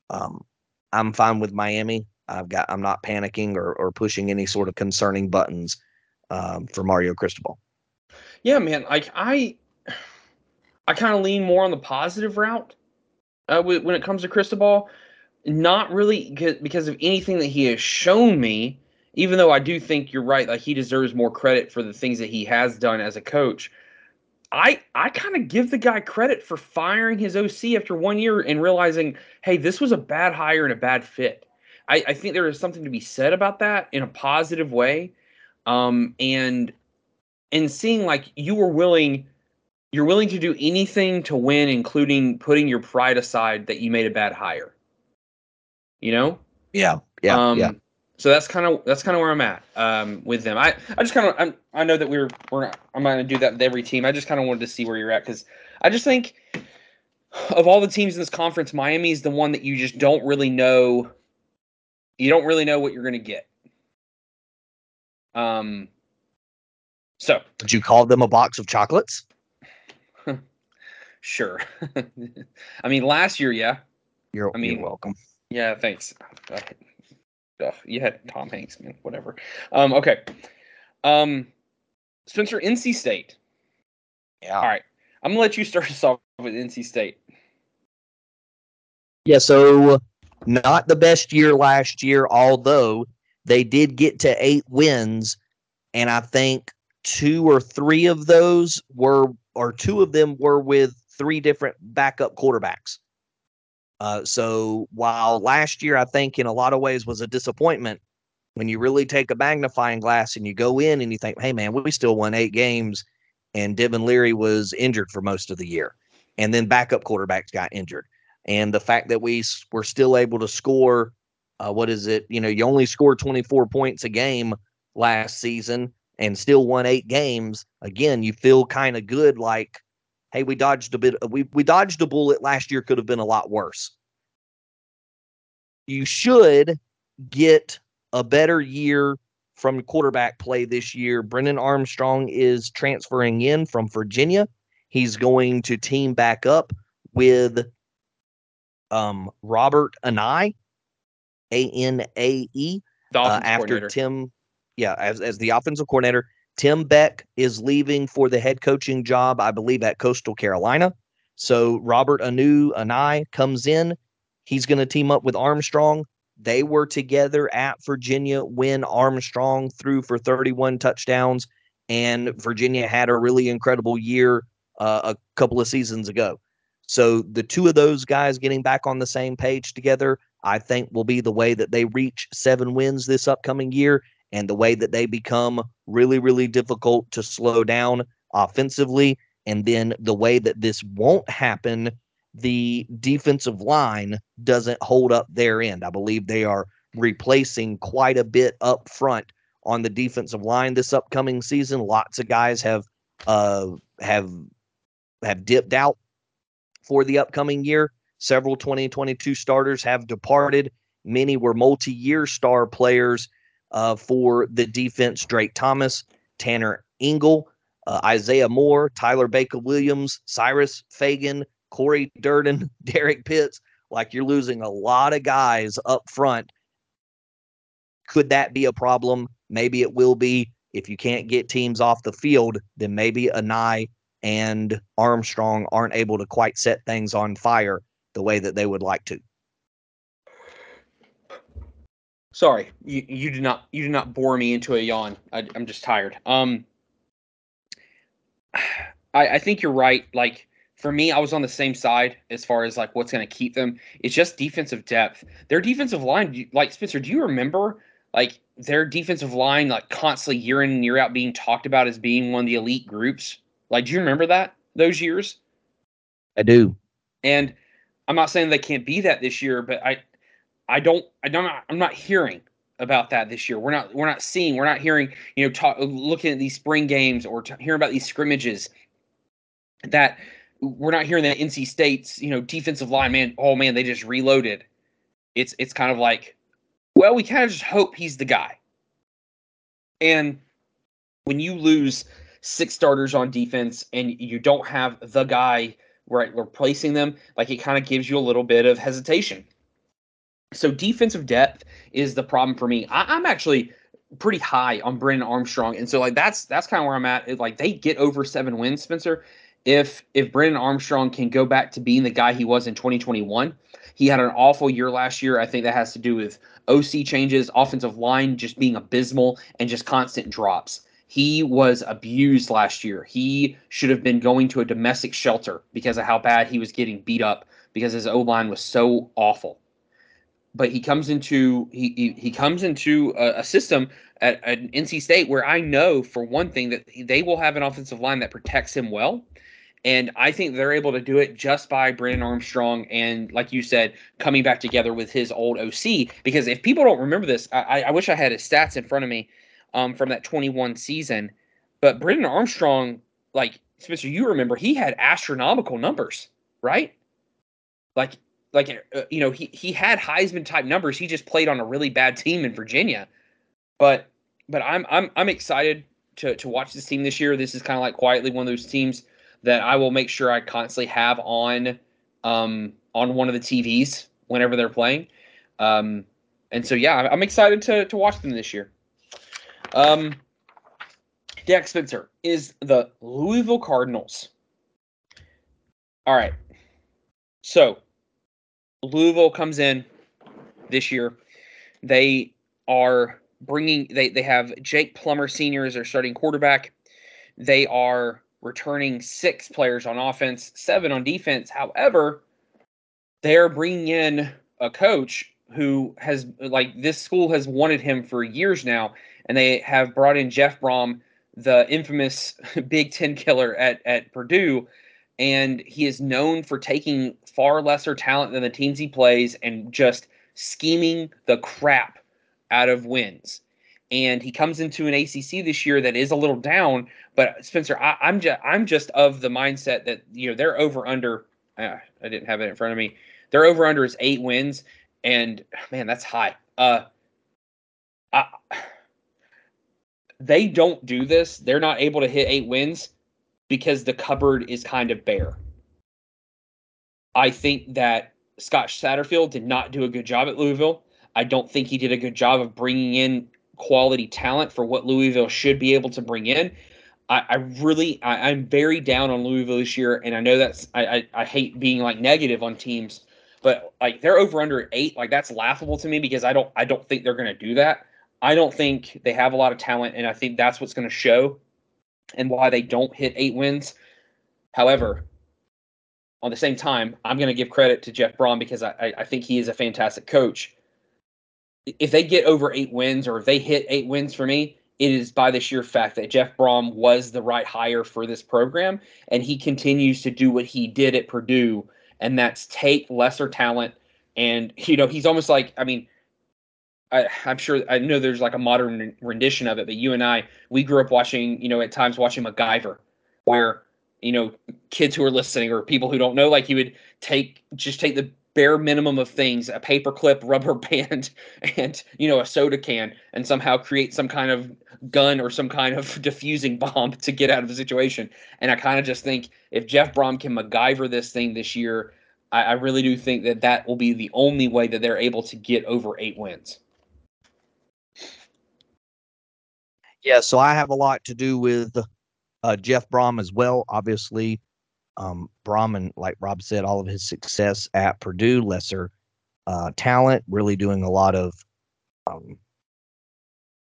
Speaker 2: Um, I'm fine with Miami. I've got. I'm not panicking or, or pushing any sort of concerning buttons um, for Mario Cristobal.
Speaker 3: Yeah, man. Like I, I kind of lean more on the positive route uh, when it comes to Cristobal. Not really because of anything that he has shown me. Even though I do think you're right, like he deserves more credit for the things that he has done as a coach. I I kind of give the guy credit for firing his OC after one year and realizing, hey, this was a bad hire and a bad fit. I, I think there is something to be said about that in a positive way. Um, and and seeing like you were willing you're willing to do anything to win, including putting your pride aside that you made a bad hire. You know?
Speaker 2: Yeah. Yeah.
Speaker 3: Um,
Speaker 2: yeah.
Speaker 3: So that's kind of that's kind of where I'm at um, with them. I, I just kind of I know that we're we're not I'm not gonna do that with every team. I just kind of wanted to see where you're at because I just think of all the teams in this conference, Miami is the one that you just don't really know you don't really know what you're going to get. Um, so
Speaker 2: would you call them a box of chocolates? [laughs]
Speaker 3: sure. [laughs] I mean, last year, yeah.
Speaker 2: You're,
Speaker 3: I mean,
Speaker 2: you're welcome.
Speaker 3: Yeah, thanks. Ugh, you had Tom Hanks, man. Whatever. Um, okay. Um, Spencer, NC State.
Speaker 2: Yeah.
Speaker 3: All right. I'm gonna let you start us off with NC State.
Speaker 2: Yeah. So not the best year last year, although they did get to eight wins. And I think two or three of those were, or two of them were with three different backup quarterbacks. Uh, so while last year, I think in a lot of ways was a disappointment, when you really take a magnifying glass and you go in and you think, hey, man, we still won eight games and Devin Leary was injured for most of the year. And then backup quarterbacks got injured and the fact that we were still able to score uh, what is it you know you only scored 24 points a game last season and still won eight games again you feel kind of good like hey we dodged a bit we, we dodged a bullet last year could have been a lot worse. You should get a better year from quarterback play this year. Brennan armstrong is transferring in from virginia. He's going to team back up with um, Robert Anae, A N A E, uh, after Tim, yeah, as, as the offensive coordinator. Tim Beck is leaving for the head coaching job, I believe, at Coastal Carolina. So Robert Anu Anae comes in. He's going to team up with Armstrong. They were together at Virginia when Armstrong threw for 31 touchdowns, and Virginia had a really incredible year uh, a couple of seasons ago. So the two of those guys getting back on the same page together, I think will be the way that they reach seven wins this upcoming year and the way that they become really, really difficult to slow down offensively. And then the way that this won't happen, the defensive line doesn't hold up their end. I believe they are replacing quite a bit up front on the defensive line this upcoming season. Lots of guys have uh have have dipped out for the upcoming year. Several 2022 starters have departed. Many were multi year star players uh, for the defense Drake Thomas, Tanner Ingle, uh, Isaiah Moore, Tyler Baker Williams, Cyrus Fagan, Corey Durden, [laughs] Derrek Pitts. Like you're losing a lot of guys up front. Could that be a problem? Maybe it will be. If you can't get teams off the field, then maybe Anae and Armstrong aren't able to quite set things on fire the way that they would like to.
Speaker 3: Sorry, you, you do not you do not bore me into a yawn. I, am just tired. Um, [sighs] I, I think you're right. Like for me, I was on the same side as far as like what's going to keep them. It's just defensive depth. Their defensive line, like Spencer, do you remember like their defensive line like constantly year in and year out being talked about as being one of the elite groups? Like, do you remember that those years?
Speaker 2: I do.
Speaker 3: And I'm not saying they can't be that this year, but I, I don't, I don't, I'm not hearing about that this year. We're not, we're not seeing, we're not hearing, you know, talk, looking at these spring games or t- hearing about these scrimmages that we're not hearing that NC State's, you know, defensive line, man, oh man, they just reloaded. It's it's kind of like, well, we kind of just hope he's the guy. And when you lose six starters on defense and you don't have the guy right replacing them, like it kind of gives you a little bit of hesitation. So defensive depth is the problem for me. I, am actually pretty high on Brennan Armstrong, and so like that's that's kind of where I'm at. It, like they get over seven wins, Spencer. If if Brennan Armstrong can go back to being the guy he was in 2021, he had an awful year last year. I think that has to do with OC changes, offensive line just being abysmal, and just constant drops. He was abused last year. He should have been going to a domestic shelter because of how bad he was getting beat up because his O line was so awful but he comes into he he, he comes into a, a system at, at, NC State where I know for one thing that they will have an offensive line that protects him well. And I think they're able to do it just by Brandon Armstrong and, like you said, coming back together with his old OC. Because if people don't remember this, I, I wish I had his stats in front of me um, from that 21 season. But Brennan Armstrong, like Spencer, you remember, he had astronomical numbers, right? Like like uh, you know he he had Heisman type numbers. He just played on a really bad team in Virginia. But but I'm I'm I'm excited to to watch this team this year. This is kind of like quietly one of those teams that I will make sure I constantly have on um on one of the TVs whenever they're playing. Um and so yeah, I'm excited to to watch them this year. Um Dak Spencer is the Louisville Cardinals. All right. So Louisville comes in this year. They are bringing they they have Jake Plummer senior as their starting quarterback. They are returning six players on offense, seven on defense. However, they're bringing in a coach who has like this school has wanted him for years now, and they have brought in Jeff Brohm, the infamous [laughs] Big Ten killer at at Purdue, and he is known for taking far lesser talent than the teams he plays and just scheming the crap out of wins. And he comes into an ACC this year that is a little down, but Spencer, I, am just I'm just of the mindset that you know they're over under. Uh, I didn't have it in front of me. Their over under is eight wins, and man, that's high. Uh, I, they don't do this. They're not able to hit eight wins because the cupboard is kind of bare. I think that Scott Satterfield did not do a good job at Louisville. I don't think he did a good job of bringing in quality talent for what Louisville should be able to bring in. I, I really, I, am very down on Louisville this year, and I know that's I, I, I hate being like negative on teams, but like they're over under eight, like that's laughable to me because I don't I don't think they're going to do that. I don't think they have a lot of talent, and I think that's what's going to show and why they don't hit eight wins. However, on the same time, I'm going to give credit to Jeff Brohm because I, I think he is a fantastic coach. If they get over eight wins or if they hit eight wins for me, it is by the sheer fact that Jeff Brohm was the right hire for this program, and he continues to do what he did at Purdue, and that's take lesser talent. And you know, he's almost like I mean, I, am sure I know there's like a modern rendition of it, but you and I, we grew up watching, you know, at times watching MacGyver, where you know kids who are listening or people who don't know, like he would take just take the bare minimum of things, a paper clip, [laughs] rubber band, and you know a soda can, and somehow create some kind of gun or some kind of [laughs] diffusing bomb to get out of the situation. And I kind of just think if Jeff Brohm can MacGyver this thing this year, I, I really do think that that will be the only way that they're able to get over eight wins.
Speaker 2: Yeah, so I have a lot to do with uh, Jeff Brohm as well. Obviously, um, Brohm like Rob said, all of his success at Purdue, lesser uh, talent, really doing a lot of um,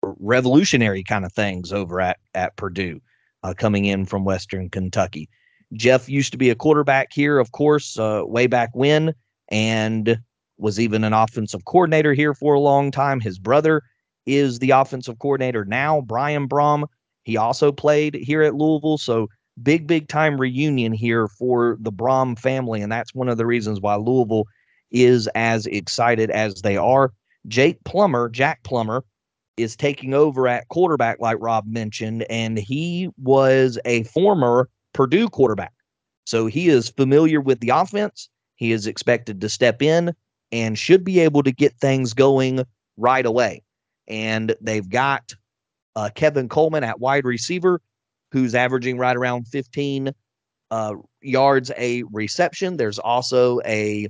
Speaker 2: revolutionary kind of things over at at Purdue, uh, coming in from Western Kentucky. Jeff used to be a quarterback here, of course, uh, way back when, and was even an offensive coordinator here for a long time. His brother is the offensive coordinator now, Brian Brohm. He also played here at Louisville. So big, big time reunion here for the Brohm family. And that's one of the reasons why Louisville is as excited as they are. Jake Plummer, Jack Plummer, is taking over at quarterback, like Rob mentioned, and he was a former Purdue quarterback. So he is familiar with the offense. He is expected to step in and should be able to get things going right away. And they've got uh, Kevin Coleman at wide receiver, who's averaging right around 15 uh, yards a reception. There's also a,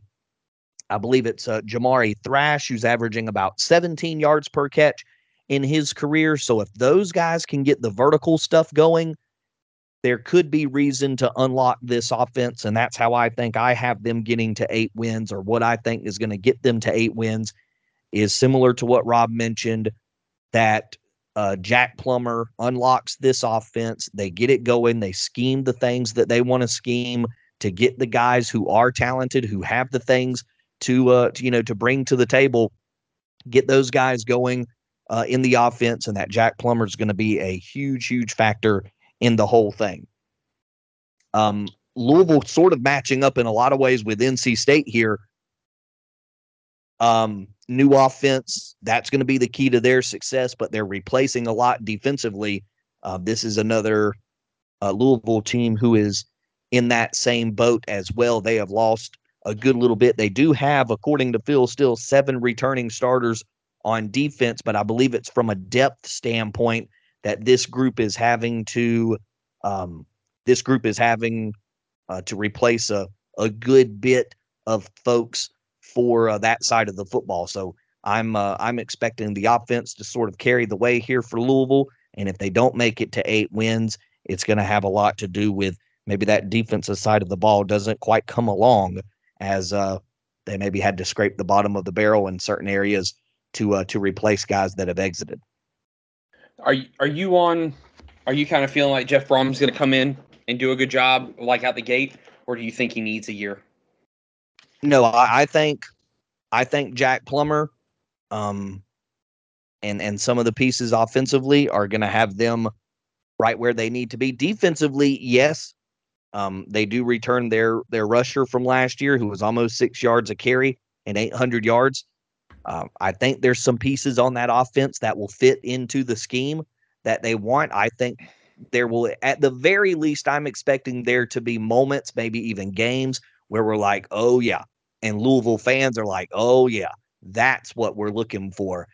Speaker 2: I believe it's uh, Jamari Thrash, who's averaging about 17 yards per catch in his career. So if those guys can get the vertical stuff going, there could be reason to unlock this offense. And that's how I think I have them getting to eight wins, or what I think is going to get them to eight wins is similar to what Rob mentioned that uh, Jack Plummer unlocks this offense. They get it going. They scheme the things that they want to scheme to get the guys who are talented, who have the things to, uh, to you know, to bring to the table. Get those guys going uh, in the offense, and that Jack Plummer is going to be a huge, huge factor in the whole thing. Um, Louisville sort of matching up in a lot of ways with NC State here. Um, new offense, that's going to be the key to their success, but they're replacing a lot defensively. Uh, this is another uh, Louisville team who is in that same boat as well. They have lost a good little bit. They do have, according to Phil, still seven returning starters on defense, but I believe it's from a depth standpoint that this group is having to um, this group is having uh, to replace a a good bit of folks for uh, that side of the football. So I'm uh, I'm expecting the offense to sort of carry the way here for Louisville, and if they don't make it to eight wins, it's going to have a lot to do with maybe that defensive side of the ball doesn't quite come along as uh, they maybe had to scrape the bottom of the barrel in certain areas to uh, to replace guys that have exited.
Speaker 3: Are you, are you on? Are you kind of feeling like Jeff Brohm's going to come in and do a good job, like out the gate, or do you think he needs a year?
Speaker 2: No, I, I think I think Jack Plummer, um, and and some of the pieces offensively are going to have them right where they need to be. Defensively, yes, um, they do return their their rusher from last year, who was almost six yards a carry and 800 yards. Um, I think there's some pieces on that offense that will fit into the scheme that they want. I think there will, at the very least, I'm expecting there to be moments, maybe even games, where we're like, oh, yeah. And Louisville fans are like, oh, yeah, that's what we're looking for.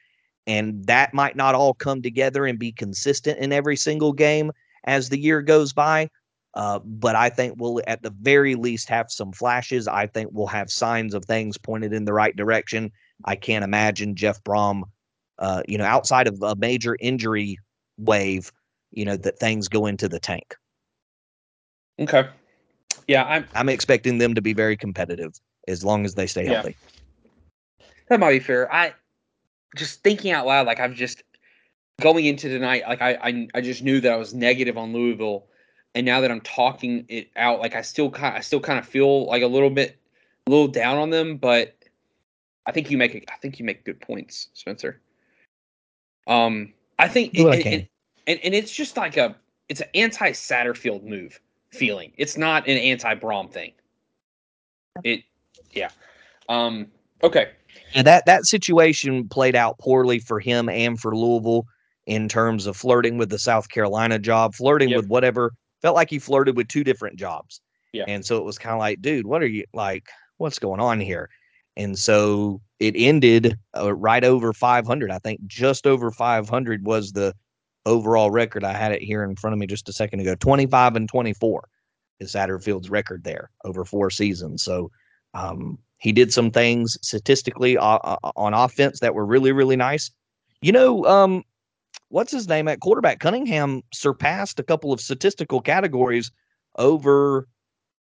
Speaker 2: And that might not all come together and be consistent in every single game as the year goes by. Uh, but I think we'll, at the very least, have some flashes. I think we'll have signs of things pointed in the right direction. I can't imagine Jeff Brohm, uh, you know, outside of a major injury wave, you know, that things go into the tank.
Speaker 3: Okay. Yeah, I'm.
Speaker 2: I'm expecting them to be very competitive as long as they stay
Speaker 3: Yeah.
Speaker 2: healthy.
Speaker 3: That might be fair. I just thinking out loud, like I've just going into tonight, like I, I I just knew that I was negative on Louisville, and now that I'm talking it out, like I still kind I still kind of feel like a little bit a little down on them, but I think you make a, I think you make good points, Spencer. Um, I think
Speaker 2: Do what I
Speaker 3: and, and and it's just like a it's an anti Satterfield move feeling. It's not an anti Brohm thing. It yeah. Um okay.
Speaker 2: And that that situation played out poorly for him and for Louisville in terms of flirting with the South Carolina job, flirting
Speaker 3: Yep.
Speaker 2: with whatever. Felt like he flirted with two different jobs.
Speaker 3: Yeah.
Speaker 2: And so it was kind of like, dude, what are you like? What's going on here? And so it ended uh, right over 500. I think just over 500 was the overall record. I had it here in front of me just a second ago. 25 and 24 is Satterfield's record there over four seasons. So um, he did some things statistically uh, uh, on offense that were really, really nice. You know, um, what's his name at quarterback? Cunningham surpassed a couple of statistical categories over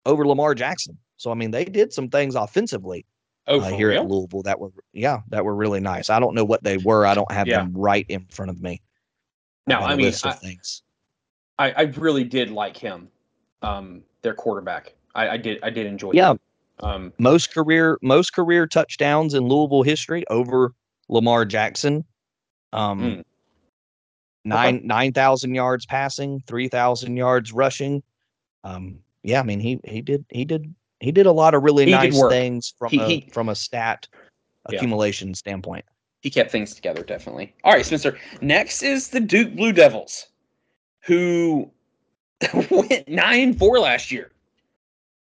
Speaker 2: over Lamar Jackson. So I mean, they did some things offensively
Speaker 3: Oh,
Speaker 2: uh, here
Speaker 3: real?
Speaker 2: at Louisville that were yeah that were really nice. I don't know what they were. I don't have
Speaker 3: Yeah.
Speaker 2: them right in front of me.
Speaker 3: Now, I mean, I-
Speaker 2: things.
Speaker 3: I, I really did like him, um, their quarterback. I, I did I did enjoy.
Speaker 2: Yeah.
Speaker 3: him. Um,
Speaker 2: most career most career touchdowns in Louisville history over Lamar Jackson. Um,
Speaker 3: Mm.
Speaker 2: nine nine thousand yards passing, three thousand yards rushing. Um, yeah, I mean he he did he did he did a lot of really
Speaker 3: He
Speaker 2: nice things from
Speaker 3: He-
Speaker 2: a
Speaker 3: he-
Speaker 2: from a stat
Speaker 3: Yeah.
Speaker 2: accumulation standpoint.
Speaker 3: He kept things together definitely. All right, Spencer. Next is the Duke Blue Devils, who [laughs] went nine and four last year.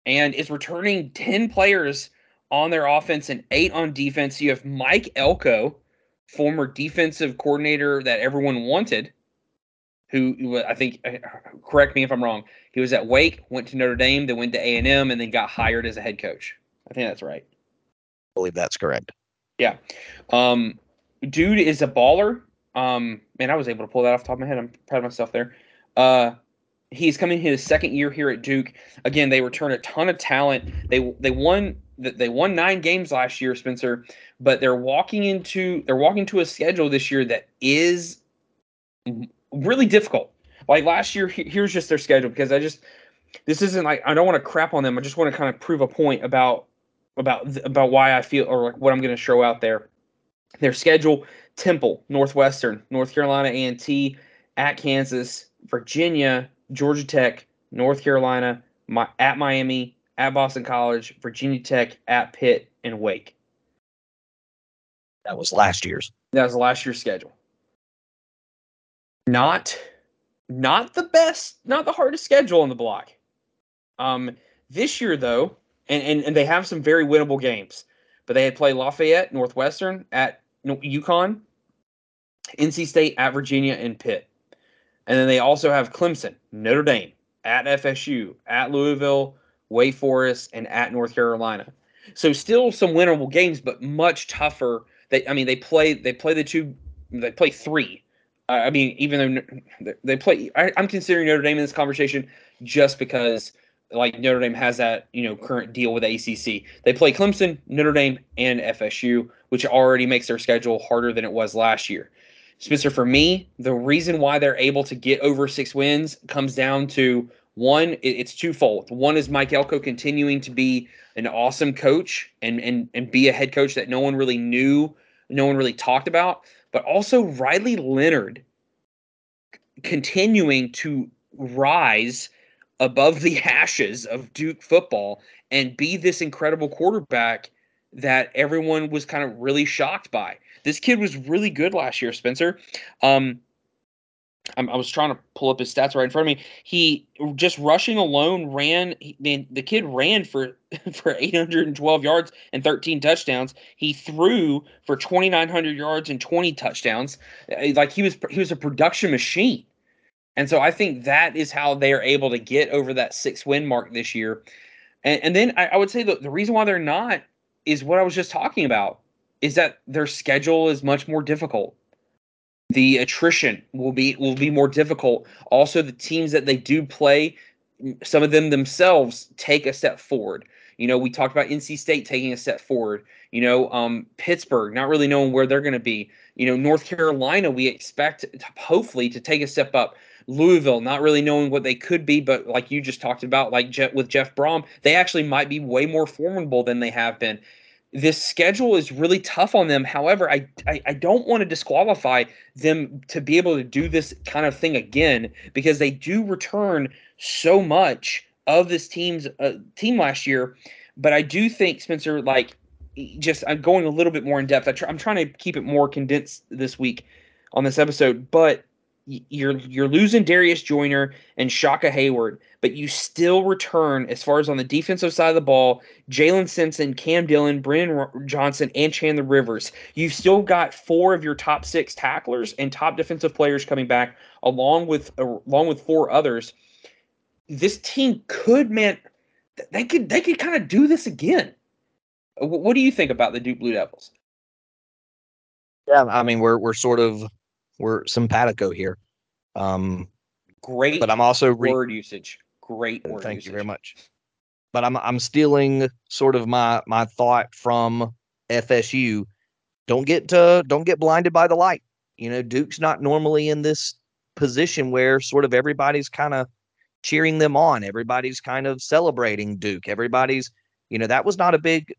Speaker 3: and is returning 10 players on their offense and eight on defense. You have Mike Elko, former defensive coordinator that everyone wanted, who I think, [laughs] correct me if I'm wrong, he was at Wake, went to Notre Dame, then went to A&M, and then got hired as a head coach. I think that's right.
Speaker 2: I believe that's correct.
Speaker 3: Yeah. Um, dude is a baller. Um, man, I was able to pull that off the top of my head. I'm proud of myself there. Uh, he's coming his second year here at Duke. Again, they return a ton of talent. They they won they won nine games last year, Spencer, but they're walking into they're walking to a schedule this year that is really difficult. Like last year, here's just their schedule because I just this isn't like I don't want to crap on them. I just want to kind of prove a point about about about why I feel or like what I'm going to show out there. Their schedule: Temple, Northwestern, North Carolina A&T, at Kansas, Virginia, Georgia Tech, North Carolina, my, at Miami, at Boston College, Virginia Tech, at Pitt, and Wake.
Speaker 2: That was last year's.
Speaker 3: That was last year's schedule. Not not the best, not the hardest schedule on the block. Um, this year though, and, and, and they have some very winnable games. But they had played Lafayette, Northwestern, at UConn, NC State, at Virginia, and Pitt. And then they also have Clemson, Notre Dame, at FSU, at Louisville, Wake Forest, and at North Carolina. So still some winnable games, but much tougher. They, I mean, they play they play the two, they play three. I mean, even though they play, I, I'm considering Notre Dame in this conversation just because like Notre Dame has that you know current deal with ACC. They play Clemson, Notre Dame, and FSU, which already makes their schedule harder than it was last year. Spencer, for me, the reason why they're able to get over six wins comes down to one. It's twofold. One is Mike Elko continuing to be an awesome coach and and and be a head coach that no one really knew, no one really talked about, but also Riley Leonard continuing to rise above the [laughs] ashes of Duke football and be this incredible quarterback that everyone was kind of really shocked by. This kid was really good last year, Spencer. Um, i was trying to pull up his stats right in front of me. He just rushing alone ran. He, man, the kid ran for [laughs] for 812 yards and 13 touchdowns. He threw for 2,900 yards and 20 touchdowns. Uh, like he was he was a production machine. And so I think that is how they are able to get over that six win mark this year. And, and then I, I would say the, the reason why they're not is what I was just talking about is that their schedule is much more difficult. The attrition will be will be more difficult. Also, the teams that they do play, some of them themselves take a step forward. You know, we talked about NC State taking a step forward. You know, um, Pittsburgh not really knowing where they're going to be. You know, North Carolina we expect hopefully to take a step up. Louisville, not really knowing what they could be, but like you just talked about, like Je- with Jeff Brohm, they actually might be way more formidable than they have been. This schedule is really tough on them. However, I, I, I don't want to disqualify them to be able to do this kind of thing again because they do return so much of this team's uh, team last year. But I do think Spencer, like, just I'm going a little bit more in depth. I I'm trying to keep it more condensed this week on this episode, but you're you're losing Darius Joiner and Shaka Heyward, but you still return as far as on the defensive side of the ball, Jalen Simpson, Cam Dillon, Brennan Johnson, and Chandler Rivers. You've still got four of your top six tacklers and top defensive players coming back, along with uh, along with four others. This team could man, they could they could kind of do this again. What do you think about the Duke Blue Devils?
Speaker 2: Yeah, I mean we're we're sort of we're simpatico here. Um,
Speaker 3: Great,
Speaker 2: but I'm also re-
Speaker 3: word usage. Great word.
Speaker 2: Thank
Speaker 3: usage.
Speaker 2: you very much. But I'm I'm stealing sort of my my thought from FSU. Don't get to don't get blinded by the light. You know, Duke's not normally in this position where sort of everybody's kind of cheering them on. Everybody's kind of celebrating Duke. Everybody's, you know, that was not a big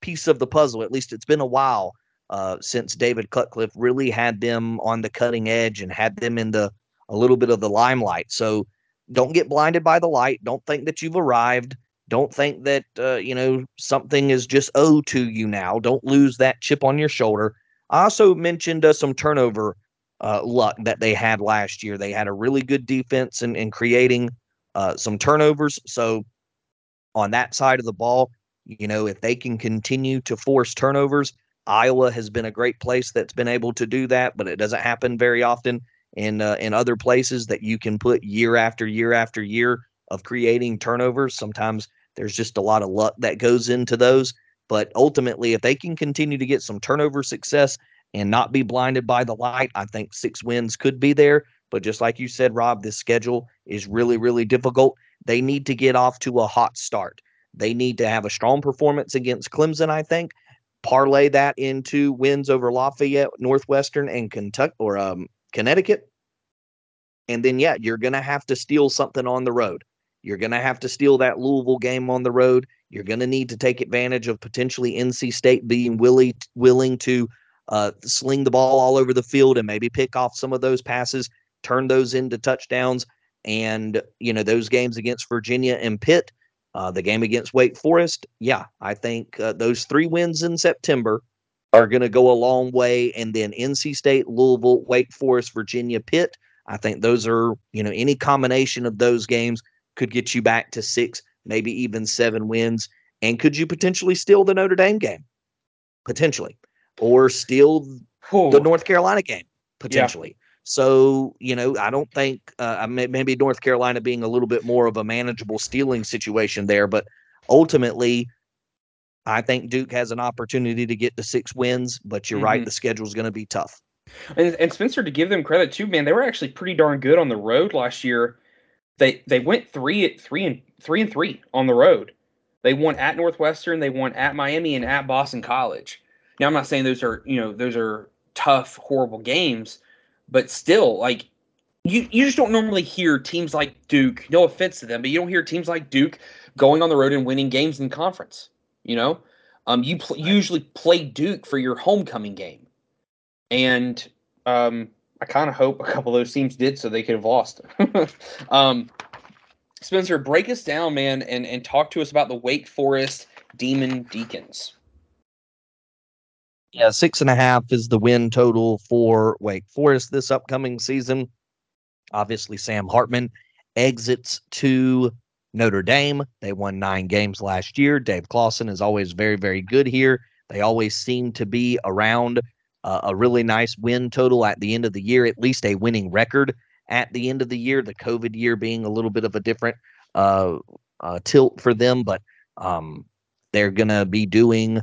Speaker 2: piece of the puzzle. At least it's been a while uh, since David Cutcliffe really had them on the cutting edge and had them in the a little bit of the limelight. So don't get blinded by the light. Don't think that you've arrived. Don't think that uh, you know something is just owed to you now. Don't lose that chip on your shoulder. I also mentioned uh, some turnover uh, luck that they had last year. They had a really good defense in, in creating uh, some turnovers. So on that side of the ball, you know, if they can continue to force turnovers, Iowa has been a great place that's been able to do that, but it doesn't happen very often in uh, in other places that you can put year after year after year of creating turnovers. Sometimes there's just a lot of luck that goes into those, but ultimately, if they can continue to get some turnover success and not be blinded by the light, I think six wins could be there. But just like you said, Rob, this schedule is really, really difficult. They need to get off to a hot start. They need to have a strong performance against Clemson, I think. Parlay that into wins over Lafayette, Northwestern, and Kentucky or um, Connecticut. And then, yeah, you're going to have to steal something on the road. You're going to have to steal that Louisville game on the road. You're going to need to take advantage of potentially NC State being willing willing to uh, sling the ball all over the field and maybe pick off some of those passes, turn those into touchdowns. And you know those games against Virginia and Pitt, uh, the game against Wake Forest. Yeah, I think uh, those three wins in September are going to go a long way. And then NC State, Louisville, Wake Forest, Virginia, Pitt. I think those are, you know, any combination of those games could get you back to six, maybe even seven wins. And could you potentially steal the Notre Dame game? Potentially. Or steal the North Carolina game? Potentially. So, you know, I don't think uh, maybe North Carolina being a little bit more of a manageable stealing situation there, but ultimately, I think Duke has an opportunity to get to six wins, but you're mm-hmm. right, the schedule is going to be tough.
Speaker 3: And, and Spencer, to give them credit too, man, they were actually pretty darn good on the road last year. They they went three at three and three and three on the road. They won at Northwestern, they won at Miami, and at Boston College. Now I'm not saying those are you know those are tough, horrible games, but still, like you you just don't normally hear teams like Duke. No offense to them, but you don't hear teams like Duke going on the road and winning games in conference. You know, um, you pl- usually play Duke for your homecoming game, and um, I kind of hope a couple of those teams did so they could have lost. [laughs] um, Spencer, break us down, man, and and talk to us about the Wake Forest Demon Deacons.
Speaker 2: Yeah, six and a half is the win total for Wake Forest this upcoming season. Obviously, Sam Hartman exits to Notre Dame. They won nine games last year. Dave Clawson is always very, very good here. They always seem to be around uh, a really nice win total at the end of the year, at least a winning record at the end of the year. The COVID year being a little bit of a different uh, uh, tilt for them, but um, they're going to be doing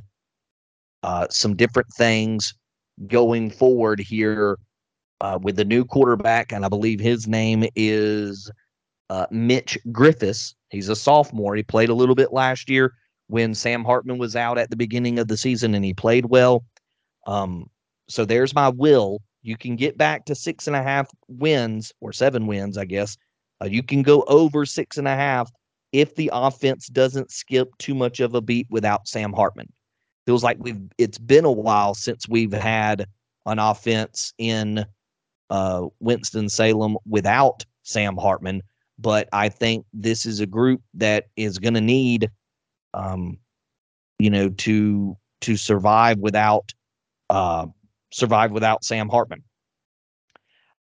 Speaker 2: uh, some different things going forward here uh, with the new quarterback, and I believe his name is uh, Mitch Griffis. He's a sophomore. He played a little bit last year when Sam Hartman was out at the beginning of the season, and he played well. Um, so there's my will. You can get back to six and a half wins or seven wins, I guess. Uh, you can go over six and a half if the offense doesn't skip too much of a beat without Sam Hartman. Feels like we've it's been a while since we've had an offense in uh, Winston Salem without Sam Hartman but I think this is a group that is going to need, um, you know, to to survive without uh, survive without Sam Hartman.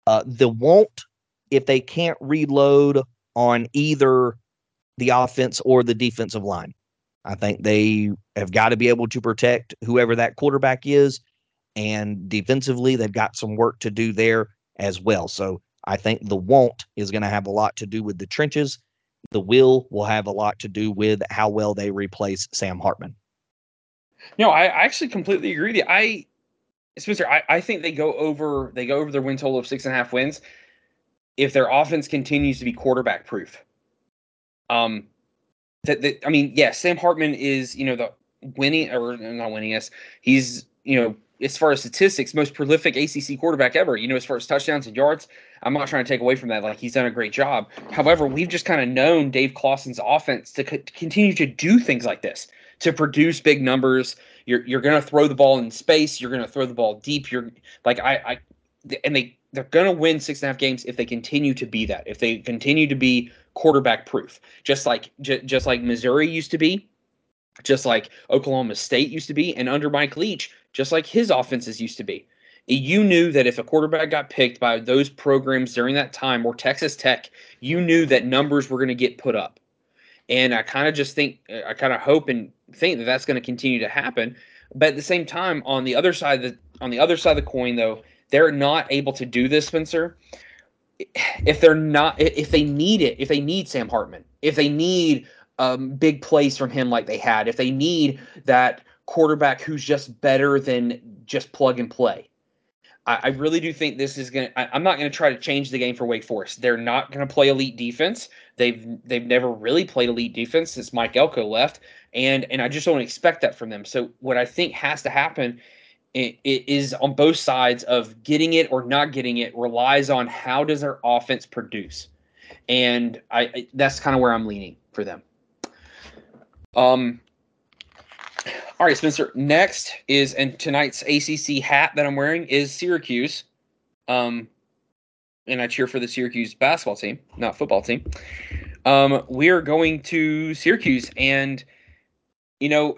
Speaker 2: Uh, the won't if they can't reload on either the offense or the defensive line. I think they have got to be able to protect whoever that quarterback is, and defensively they've got some work to do there as well. So I think the want is going to have a lot to do with the trenches. The will will have a lot to do with how well they replace Sam Hartman.
Speaker 3: No, I, actually completely agree with you. I, Spencer, I, I think they go over they go over their win total of six and a half wins if their offense continues to be quarterback proof. Um, that, that I mean, yes, Sam Hartman is you know the winning or not winning. Yes, he's you know as far as statistics, most prolific ACC quarterback ever. You know, as far as touchdowns and yards, I'm not trying to take away from that. Like he's done a great job. However, we've just kind of known Dave Clawson's offense to, to continue to do things like this, to produce big numbers. You're you're going to throw the ball in space. You're going to throw the ball deep. You're like I, I and they they're going to win six and a half games if they continue to be that. If they continue to be quarterback proof, just like j- just like Missouri used to be, just like Oklahoma State used to be, and under Mike Leach, just like his offenses used to be. You knew that if a quarterback got picked by those programs during that time, or Texas Tech, you knew that numbers were going to get put up. And I kind of just think, uh, I kind of hope and think that that's going to continue to happen. But at the same time, on the other side the on the other side of the coin, though, they're not able to do this, Spencer. If they're not, if they need it, if they need Sam Hartman, if they need um, big plays from him like they had, if they need that quarterback who's just better than just plug and play, I, I really do think this is going to. I'm not going to try to change the game for Wake Forest. They're not going to play elite defense. They've they've never really played elite defense since Mike Elko left, and and I just don't expect that from them. So what I think has to happen it, it is on both sides of getting it or not getting it relies on how does their offense produce, and I, I that's kind of where I'm leaning for them. Um. All right, Spencer. Next is and tonight's ACC hat that I'm wearing is Syracuse. Um, and I cheer for the Syracuse basketball team, not football team. Um, we are going to Syracuse, and you know,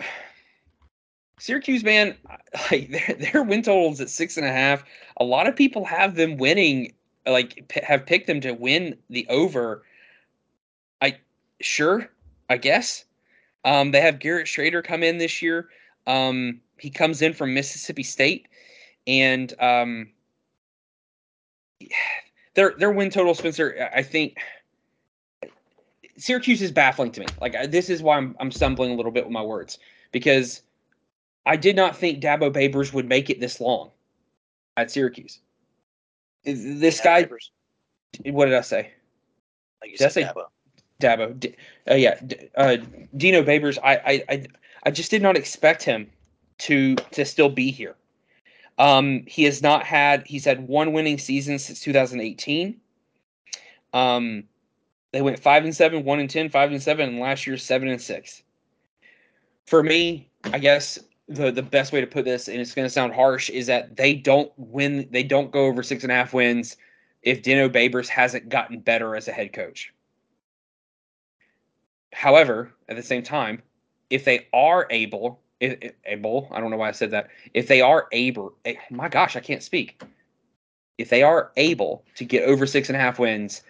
Speaker 3: Syracuse, man, [laughs] like their their win totals at six and a half. A lot of people have them winning, like p- have picked them to win the over. I sure, I guess. Um, they have Garrett Shrader come in this year. Um, he comes in from Mississippi State, and um, [sighs] their their win total, Spencer. I think Syracuse is baffling to me. Like this is why I'm I'm stumbling a little bit with my words because I did not think Dabo Babers would make it this long at Syracuse. This
Speaker 2: Yeah,
Speaker 3: guy,
Speaker 2: Babers.
Speaker 3: what did I say?
Speaker 2: Like you
Speaker 3: Did I say-
Speaker 2: Dabo.
Speaker 3: Dabo, D- uh, yeah, D- uh, Dino Babers. I, I, I, I just did not expect him to to still be here. Um, he has not had. He's had one winning season since 2018. Um, they went five and seven, one and ten, five and seven, and last year seven and six. For me, I guess the the best way to put this, and it's going to sound harsh, is that they don't win. They don't go over six and a half wins if Dino Babers hasn't gotten better as a head coach. However, at the same time, if they are able, if, if- able, I don't know why I said that. If they are able, eh, my gosh, I can't speak. If they are able to get over six and a half wins,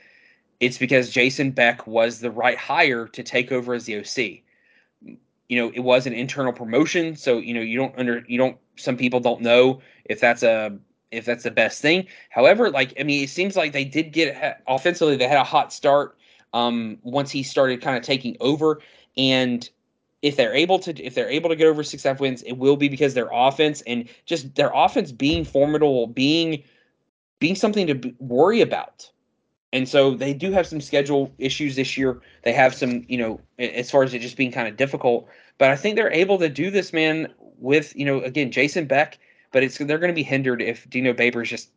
Speaker 3: it's because Jason Beck was the right hire to take over as the OC. You know, it was an internal promotion, so you know you don't under you don't. Some people don't know if that's a if that's the best thing. However, like I mean, it seems like they did get offensively. They had a hot start um, once he started kind of taking over. And if they're able to, if they're able to get over six half wins, it will be because their offense and just their offense being formidable, being being something to worry about. And so they do have some schedule issues this year. They have some, you know, as far as it just being kind of difficult. But I think they're able to do this, man, with you know, again, Jason Beck. But it's they're going to be hindered if Dino Babers just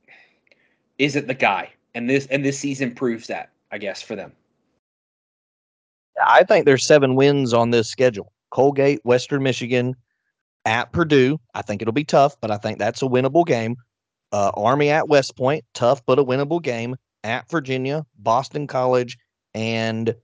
Speaker 3: isn't the guy, and this and this season proves that, I guess, for them.
Speaker 2: I think there's seven wins on this schedule. Colgate, Western Michigan, at Purdue. I think it'll be tough, but I think that's a winnable game. Uh, Army at West Point, tough but a winnable game. At Virginia, Boston College, and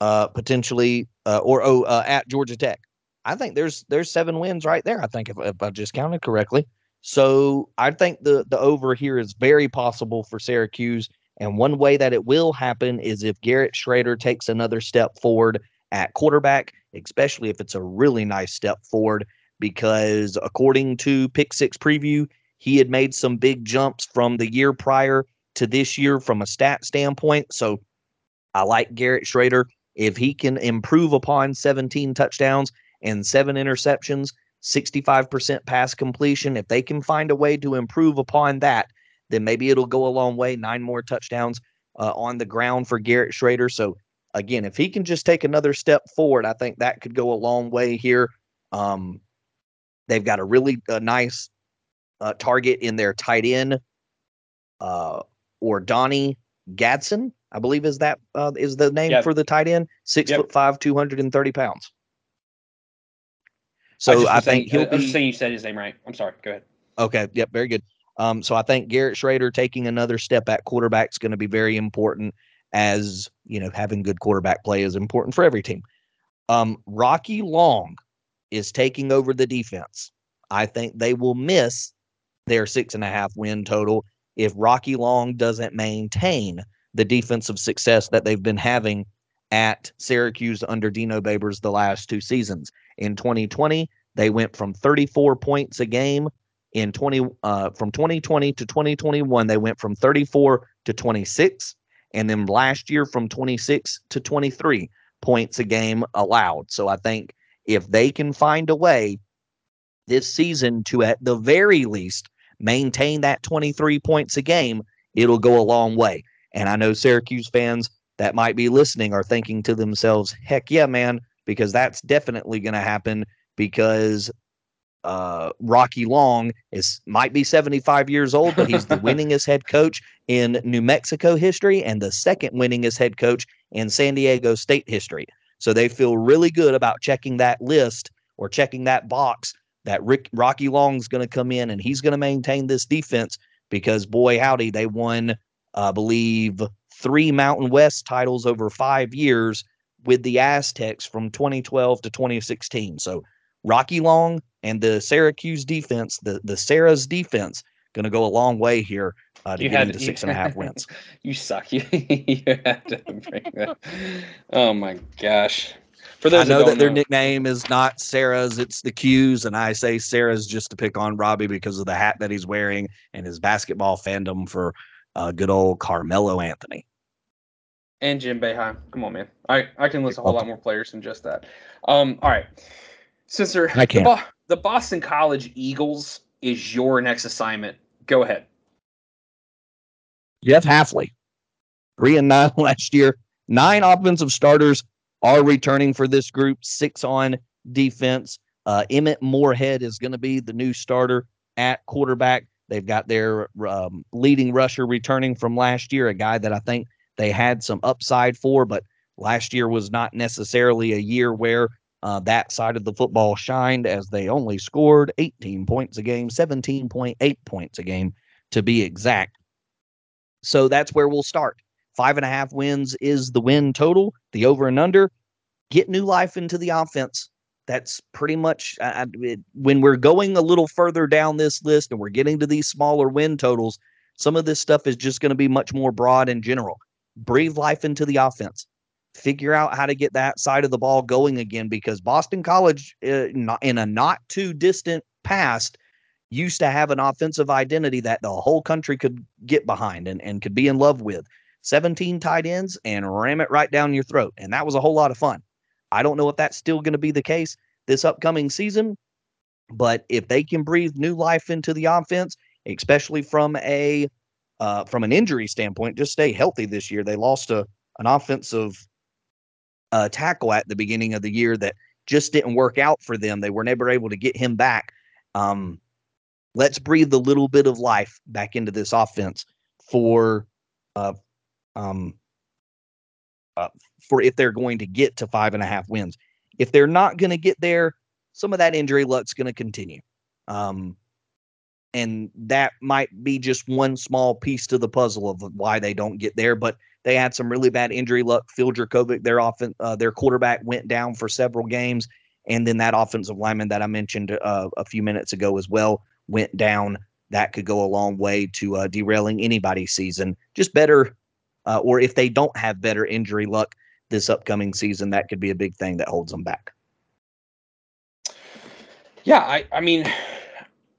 Speaker 2: uh, potentially uh, or oh uh, at Georgia Tech. I think there's there's seven wins right there. I think if, if I just counted correctly. So I think the the over here is very possible for Syracuse. And one way that it will happen is if Garrett Shrader takes another step forward at quarterback, especially if it's a really nice step forward, because according to Pick Six Preview, he had made some big jumps from the year prior to this year from a stat standpoint. So I like Garrett Shrader. If he can improve upon 17 touchdowns and seven interceptions, 65% pass completion, if they can find a way to improve upon that, then maybe it'll go a long way. Nine more touchdowns uh, on the ground for Garrett Shrader. So again, if he can just take another step forward, I think that could go a long way here. Um, they've got a really uh, nice uh, target in their tight end, uh, Oronde Gadsden, I believe is that uh, is the name
Speaker 3: Yep.
Speaker 2: for the tight end. Six
Speaker 3: Yep.
Speaker 2: foot five, two hundred and thirty pounds.
Speaker 3: I,
Speaker 2: So
Speaker 3: just
Speaker 2: I,
Speaker 3: was saying-
Speaker 2: think he'll
Speaker 3: I
Speaker 2: be
Speaker 3: just saying you said his name right. I'm sorry. Go ahead.
Speaker 2: Okay. Yep. Very good. Um, so I think Garrett Shrader taking another step at quarterback is going to be very important. As you know, having good quarterback play is important for every team. Um, Rocky Long is taking over the defense. I think they will miss their six and a half win total if Rocky Long doesn't maintain the defensive success that they've been having at Syracuse under Dino Babers the last two seasons. In 2020, they went from 34 points a game. In 20 uh, from 2020 to 2021, they went from 34 to 26, and then last year from 26 to 23 points a game allowed. So I think if they can find a way this season to at the very least maintain that 23 points a game, it'll go a long way. And I know Syracuse fans that might be listening are thinking to themselves, heck yeah, man, because that's definitely going to happen because uh, Rocky Long is might be 75 years old, but he's the [laughs] winningest head coach in New Mexico history and the second winningest head coach in San Diego State history. So they feel really good about checking that list or checking that box that Rick Rocky Long's going to come in and he's going to maintain this defense because boy howdy they won I believe three Mountain West titles over 5 years with the Aztecs from 2012 to 2016. So Rocky Long and the Syracuse defense, the the Sarah's defense, going to go a long way here uh, to you get into six and a half wins. [laughs]
Speaker 3: you suck. You, [laughs] you had to bring that. Oh my gosh.
Speaker 2: For those I know that, that their know. nickname is not Sarah's, it's the Q's, and I say Sarah's just to pick on Robbie because of the hat that he's wearing and his basketball fandom for uh, good old Carmelo Anthony.
Speaker 3: And Jim Boeheim. Come on, man. I, I can list a whole lot more players than just that. Um, all right. Sister,
Speaker 2: I can't.
Speaker 3: The, the Boston College Eagles is your next assignment. Go ahead.
Speaker 2: Jeff Hafley, three and nine [laughs] last year. Nine offensive starters are returning for this group. Six on defense. Uh, Emmett Morehead is going to be the new starter at quarterback. They've got their um, leading rusher returning from last year, a guy that I think they had some upside for, but last year was not necessarily a year where uh, that side of the football shined as they only scored 18 points a game, 17.8 points a game to be exact. So that's where we'll start. Five and a half wins is the win total, the over and under. Get new life into the offense. That's pretty much it, when we're going a little further down this list and we're getting to these smaller win totals. Some of this stuff is just going to be much more broad and general. Breathe life into the offense figure out how to get that side of the ball going again because Boston College, uh, in a not too distant past, used to have an offensive identity that the whole country could get behind and, and could be in love with. 17 tight ends and ram it right down your throat. And that was a whole lot of fun. I don't know if that's still going to be the case this upcoming season, but if they can breathe new life into the offense, especially from a uh, from an injury standpoint, just stay healthy this year. They lost a an offensive uh, tackle at the beginning of the year that just didn't work out for them. They were never able to get him back. Um, let's breathe a little bit of life back into this offense for uh, um, uh, for if they're going to get to five and a half wins. If they're not going to get there, some of that injury luck's going to continue. Um, and that might be just one small piece to the puzzle of why they don't get there. But they had some really bad injury luck. Phil Jurkovec, their often uh, their quarterback, went down for several games, and then that offensive lineman that I mentioned uh, a few minutes ago as well went down. That could go a long way to uh, derailing anybody's season. Just better, uh, or if they don't have better injury luck this upcoming season, that could be a big thing that holds them back.
Speaker 3: Yeah, I, I mean,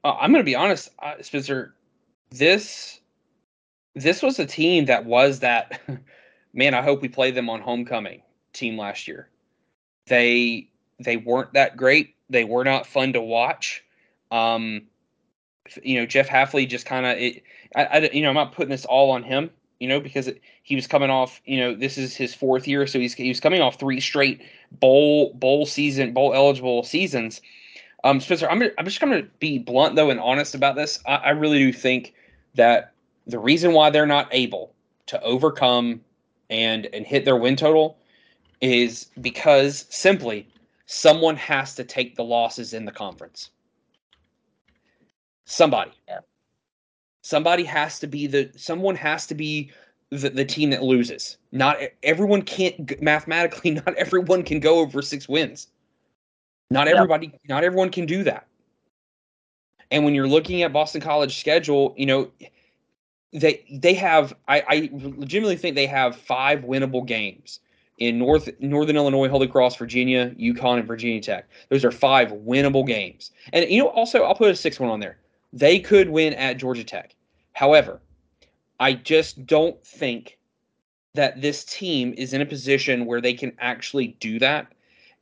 Speaker 3: uh, I'm going to be honest, uh, Spencer. This this was a team that was that [laughs] man i hope we play them on homecoming team last year they they weren't that great they were not fun to watch um you know jeff hafley just kind of I, I you know i'm not putting this all on him you know because it, he was coming off you know this is his fourth year so he's he was coming off three straight bowl bowl season bowl eligible seasons um spencer i'm, I'm just going to be blunt though and honest about this I, I really do think that the reason why they're not able to overcome and and hit their win total is because simply someone has to take the losses in the conference. Somebody. Yeah. Somebody has to be the someone has to be the, the team that loses. Not everyone can't mathematically [laughs] not everyone can go over 6 wins. Not everybody not everyone can do that. And when you're looking at Boston College schedule, you know, they they have I, I legitimately think they have five winnable games in North Northern Illinois, Holy Cross, Virginia, UConn, and Virginia Tech. Those are five winnable games. And you know, also I'll put a sixth one on there. They could win at Georgia Tech. However, I just don't think that this team is in a position where they can actually do that.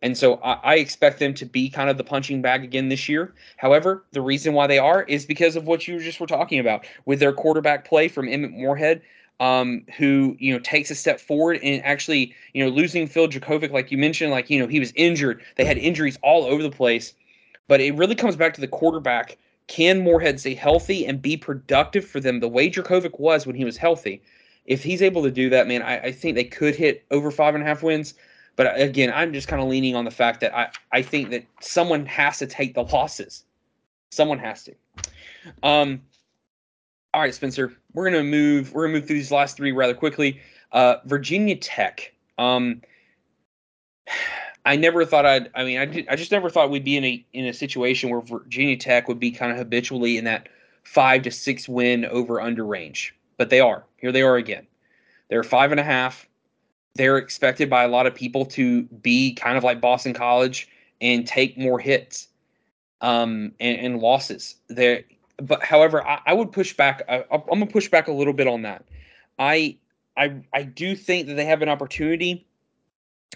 Speaker 3: And so I, I, expect them to be kind of the punching bag again this year. However, the reason why they are is because of what you just were talking about with their quarterback play from Emmett Morehead, um, who you know takes a step forward and actually you know losing Phil Jurkovec, like you mentioned, like you know he was injured. They had injuries all over the place, but it really comes back to the quarterback. Can Morehead stay healthy and be productive for them the way Jurkovec was when he was healthy? if he's able to do that, man, I, I think they could hit over five and a half wins. But again, I'm just kind of leaning on the fact that I, I think that someone has to take the losses. Someone has to. Um, all right, Spencer, we're gonna move. We're gonna move through these last three rather quickly. Uh, Virginia Tech. Um, I never thought I'd. I mean, I did, I just never thought we'd be in a in a situation where Virginia Tech would be kind of habitually in that five to six win over under range but they are. Here they are again. They're five and a half. They're expected by a lot of people to be kind of like Boston College and take more hits um, and, and losses. There, but however, I, I would push back. I, I'm gonna push back a little bit on that. I I I do think that they have an opportunity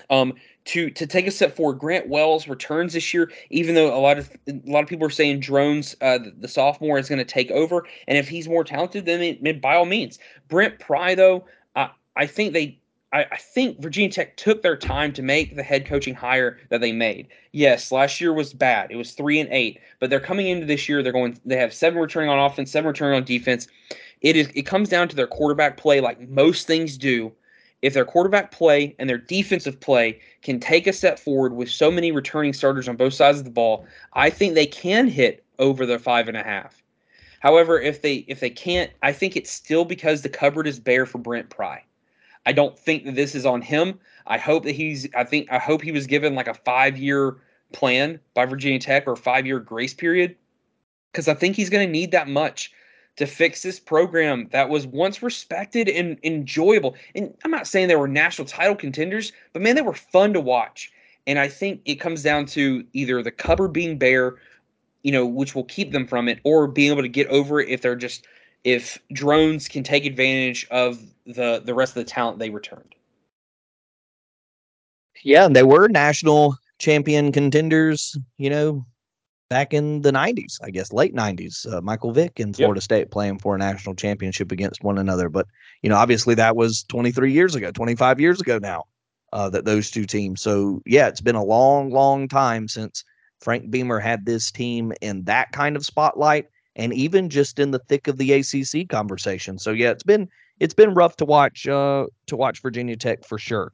Speaker 3: um, to to take a step forward. Grant Wells returns this year, even though a lot of a lot of people are saying Drones, uh, the, the, sophomore, is going to take over, and if he's more talented, then it, by all means. Brent Pry, though, I I think they. I, I think Virginia Tech took their time to make the head coaching hire that they made. Yes, last year was bad. It was three and eight, but they're coming into this year. They're going. They have seven returning on offense, seven returning on defense. It is. It comes down to their quarterback play, like most things do if their quarterback play and their defensive play can take a step forward with so many returning starters on both sides of the ball, I think they can hit over the five and a half. However, if they if they can't, I think it's still because the cupboard is bare for Brent Pry. I don't think that this is on him. I hope that he's I think I hope he was given like a five year plan by Virginia Tech or five year grace period. Because I think he's going to need that much to fix this program that was once respected and enjoyable. And I'm not saying they were national title contenders, but man, they were fun to watch. And I think it comes down to either the cupboard being bare, you know, which will keep them from it, or being able to get over it if they're just if drones can take advantage of the the rest of the talent they returned.
Speaker 2: Yeah, they were national champion contenders, you know, back in the 90s, I guess, late 90s. Uh, Michael Vick and Florida yep. State playing for a national championship against one another. But, you know, obviously that was 23 years ago, 25 years ago now, uh, that those two teams. So, yeah, it's been a long, long time since Frank Beamer had this team in that kind of spotlight and even just in the thick of the ACC conversation. So, yeah, it's been. It's been rough to watch uh, to watch Virginia Tech for sure.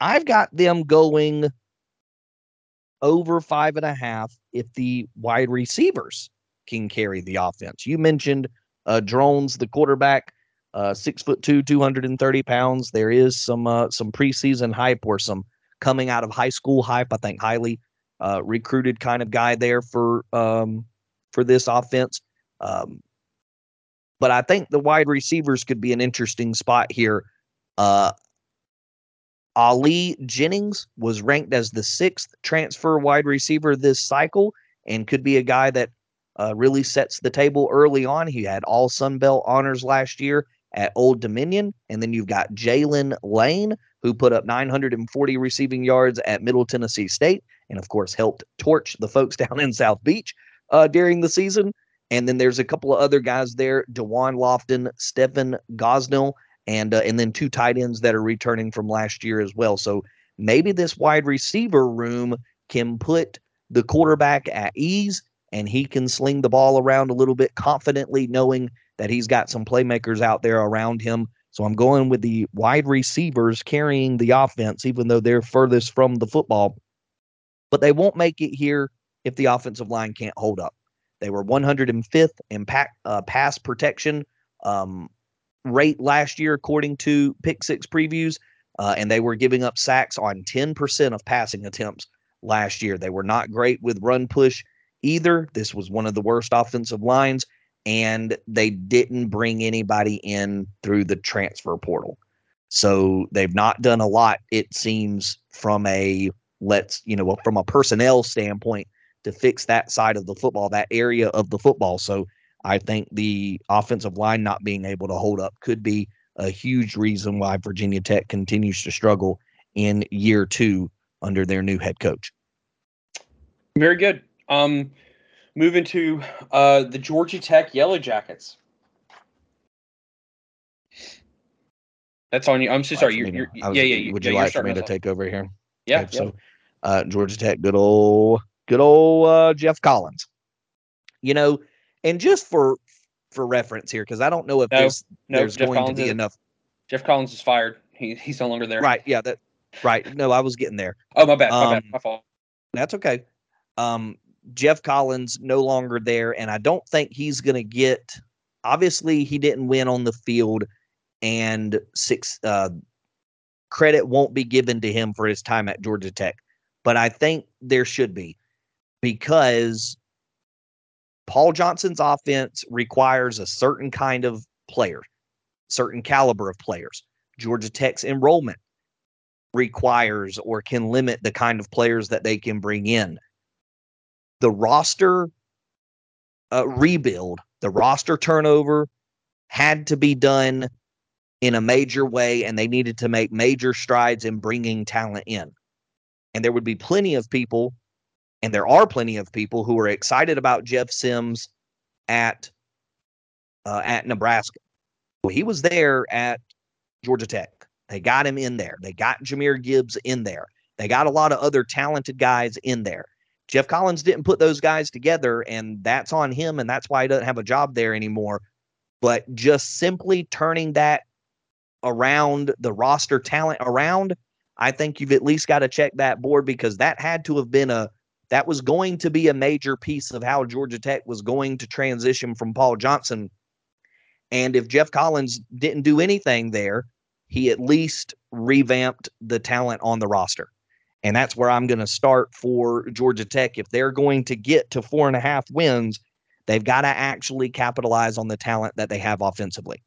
Speaker 2: I've got them going over five and a half if the wide receivers can carry the offense. You mentioned uh, Drones, the quarterback, uh, six foot two, 230 pounds. There is some uh, some preseason hype or some coming out of high school hype. I think highly uh, recruited kind of guy there for um, for this offense. Um, but I think the wide receivers could be an interesting spot here. Uh, Ali Jennings was ranked as the sixth transfer wide receiver this cycle and could be a guy that uh, really sets the table early on. He had all Sun Belt honors last year at Old Dominion. And then you've got Jaylin Lane, who put up 940 receiving yards at Middle Tennessee State and, of course, helped torch the folks [laughs] down in South Beach uh, during the season. And then there's a couple of other guys there Da'Wain Lofton, Stephen Gosnell, and uh, and then two tight ends that are returning from last year as well. So maybe this wide receiver room can put the quarterback at ease and he can sling the ball around a little bit confidently, knowing that he's got some playmakers out there around him. So I'm going with the wide receivers carrying the offense, even though they're furthest from the football. But they won't make it here if the offensive line can't hold up. They were 105th in pack, uh, pass protection um, rate last year, according to Pick Six previews, uh, and they were giving up sacks on 10% of passing attempts last year. They were not great with run push either. This was one of the worst offensive lines, and they didn't bring anybody in through the transfer portal. So they've not done a lot, it seems, from a let's, you know, from a personnel standpoint to fix that side of the football, that area of the football. So I think the offensive line not being able to hold up could be a huge reason why Virginia Tech continues to struggle in year two under their new head coach.
Speaker 3: Very good. Um, moving to uh, the Georgia Tech Yellow Jackets. That's on you. I'm so sorry. You're, you're, yeah,
Speaker 2: was,
Speaker 3: yeah, yeah.
Speaker 2: Would you
Speaker 3: yeah,
Speaker 2: like for me to take over here?
Speaker 3: Yeah.
Speaker 2: Okay, So, uh, Georgia Tech, good old, good old uh, Geoff Collins. You know, and just for for reference here, because I don't know if
Speaker 3: No,
Speaker 2: there's,
Speaker 3: no,
Speaker 2: there's going
Speaker 3: Collins
Speaker 2: to be
Speaker 3: is-
Speaker 2: enough.
Speaker 3: Geoff Collins is fired. He, he's no longer there.
Speaker 2: Right. Yeah. That. Right. No, I was getting there.
Speaker 3: Oh, my bad. My bad.
Speaker 2: Um,
Speaker 3: My fault.
Speaker 2: That's okay. Um, Geoff Collins no longer there, and I don't think he's going to get. Obviously, he didn't win on the field, and six uh, credit won't be given to him for his time at Georgia Tech. But I think there should be because Paul Johnson's offense requires a certain kind of player, certain caliber of players. Georgia Tech's enrollment requires or can limit the kind of players that they can bring in. The roster uh, rebuild, the roster turnover had to be done in a major way, and they needed to make major strides in bringing talent in. And there would be plenty of people, and there are plenty of people who are excited about Jeff Sims at uh, at Nebraska. Well, he was there at Georgia Tech. They got him in there. They got Jahmyr Gibbs in there. They got a lot of other talented guys in there. Geoff Collins didn't put those guys together, and that's on him, and that's why he doesn't have a job there anymore. But just simply turning that around the roster talent around, I think you've at least got to check that board because that had to have been a that was going to be a major piece of how Georgia Tech was going to transition from Paul Johnson. And if Geoff Collins didn't do anything there, he at least revamped the talent on the roster. And that's where I'm going to start for Georgia Tech. If they're going to get to four and a half wins, they've got to actually capitalize on the talent that they have offensively.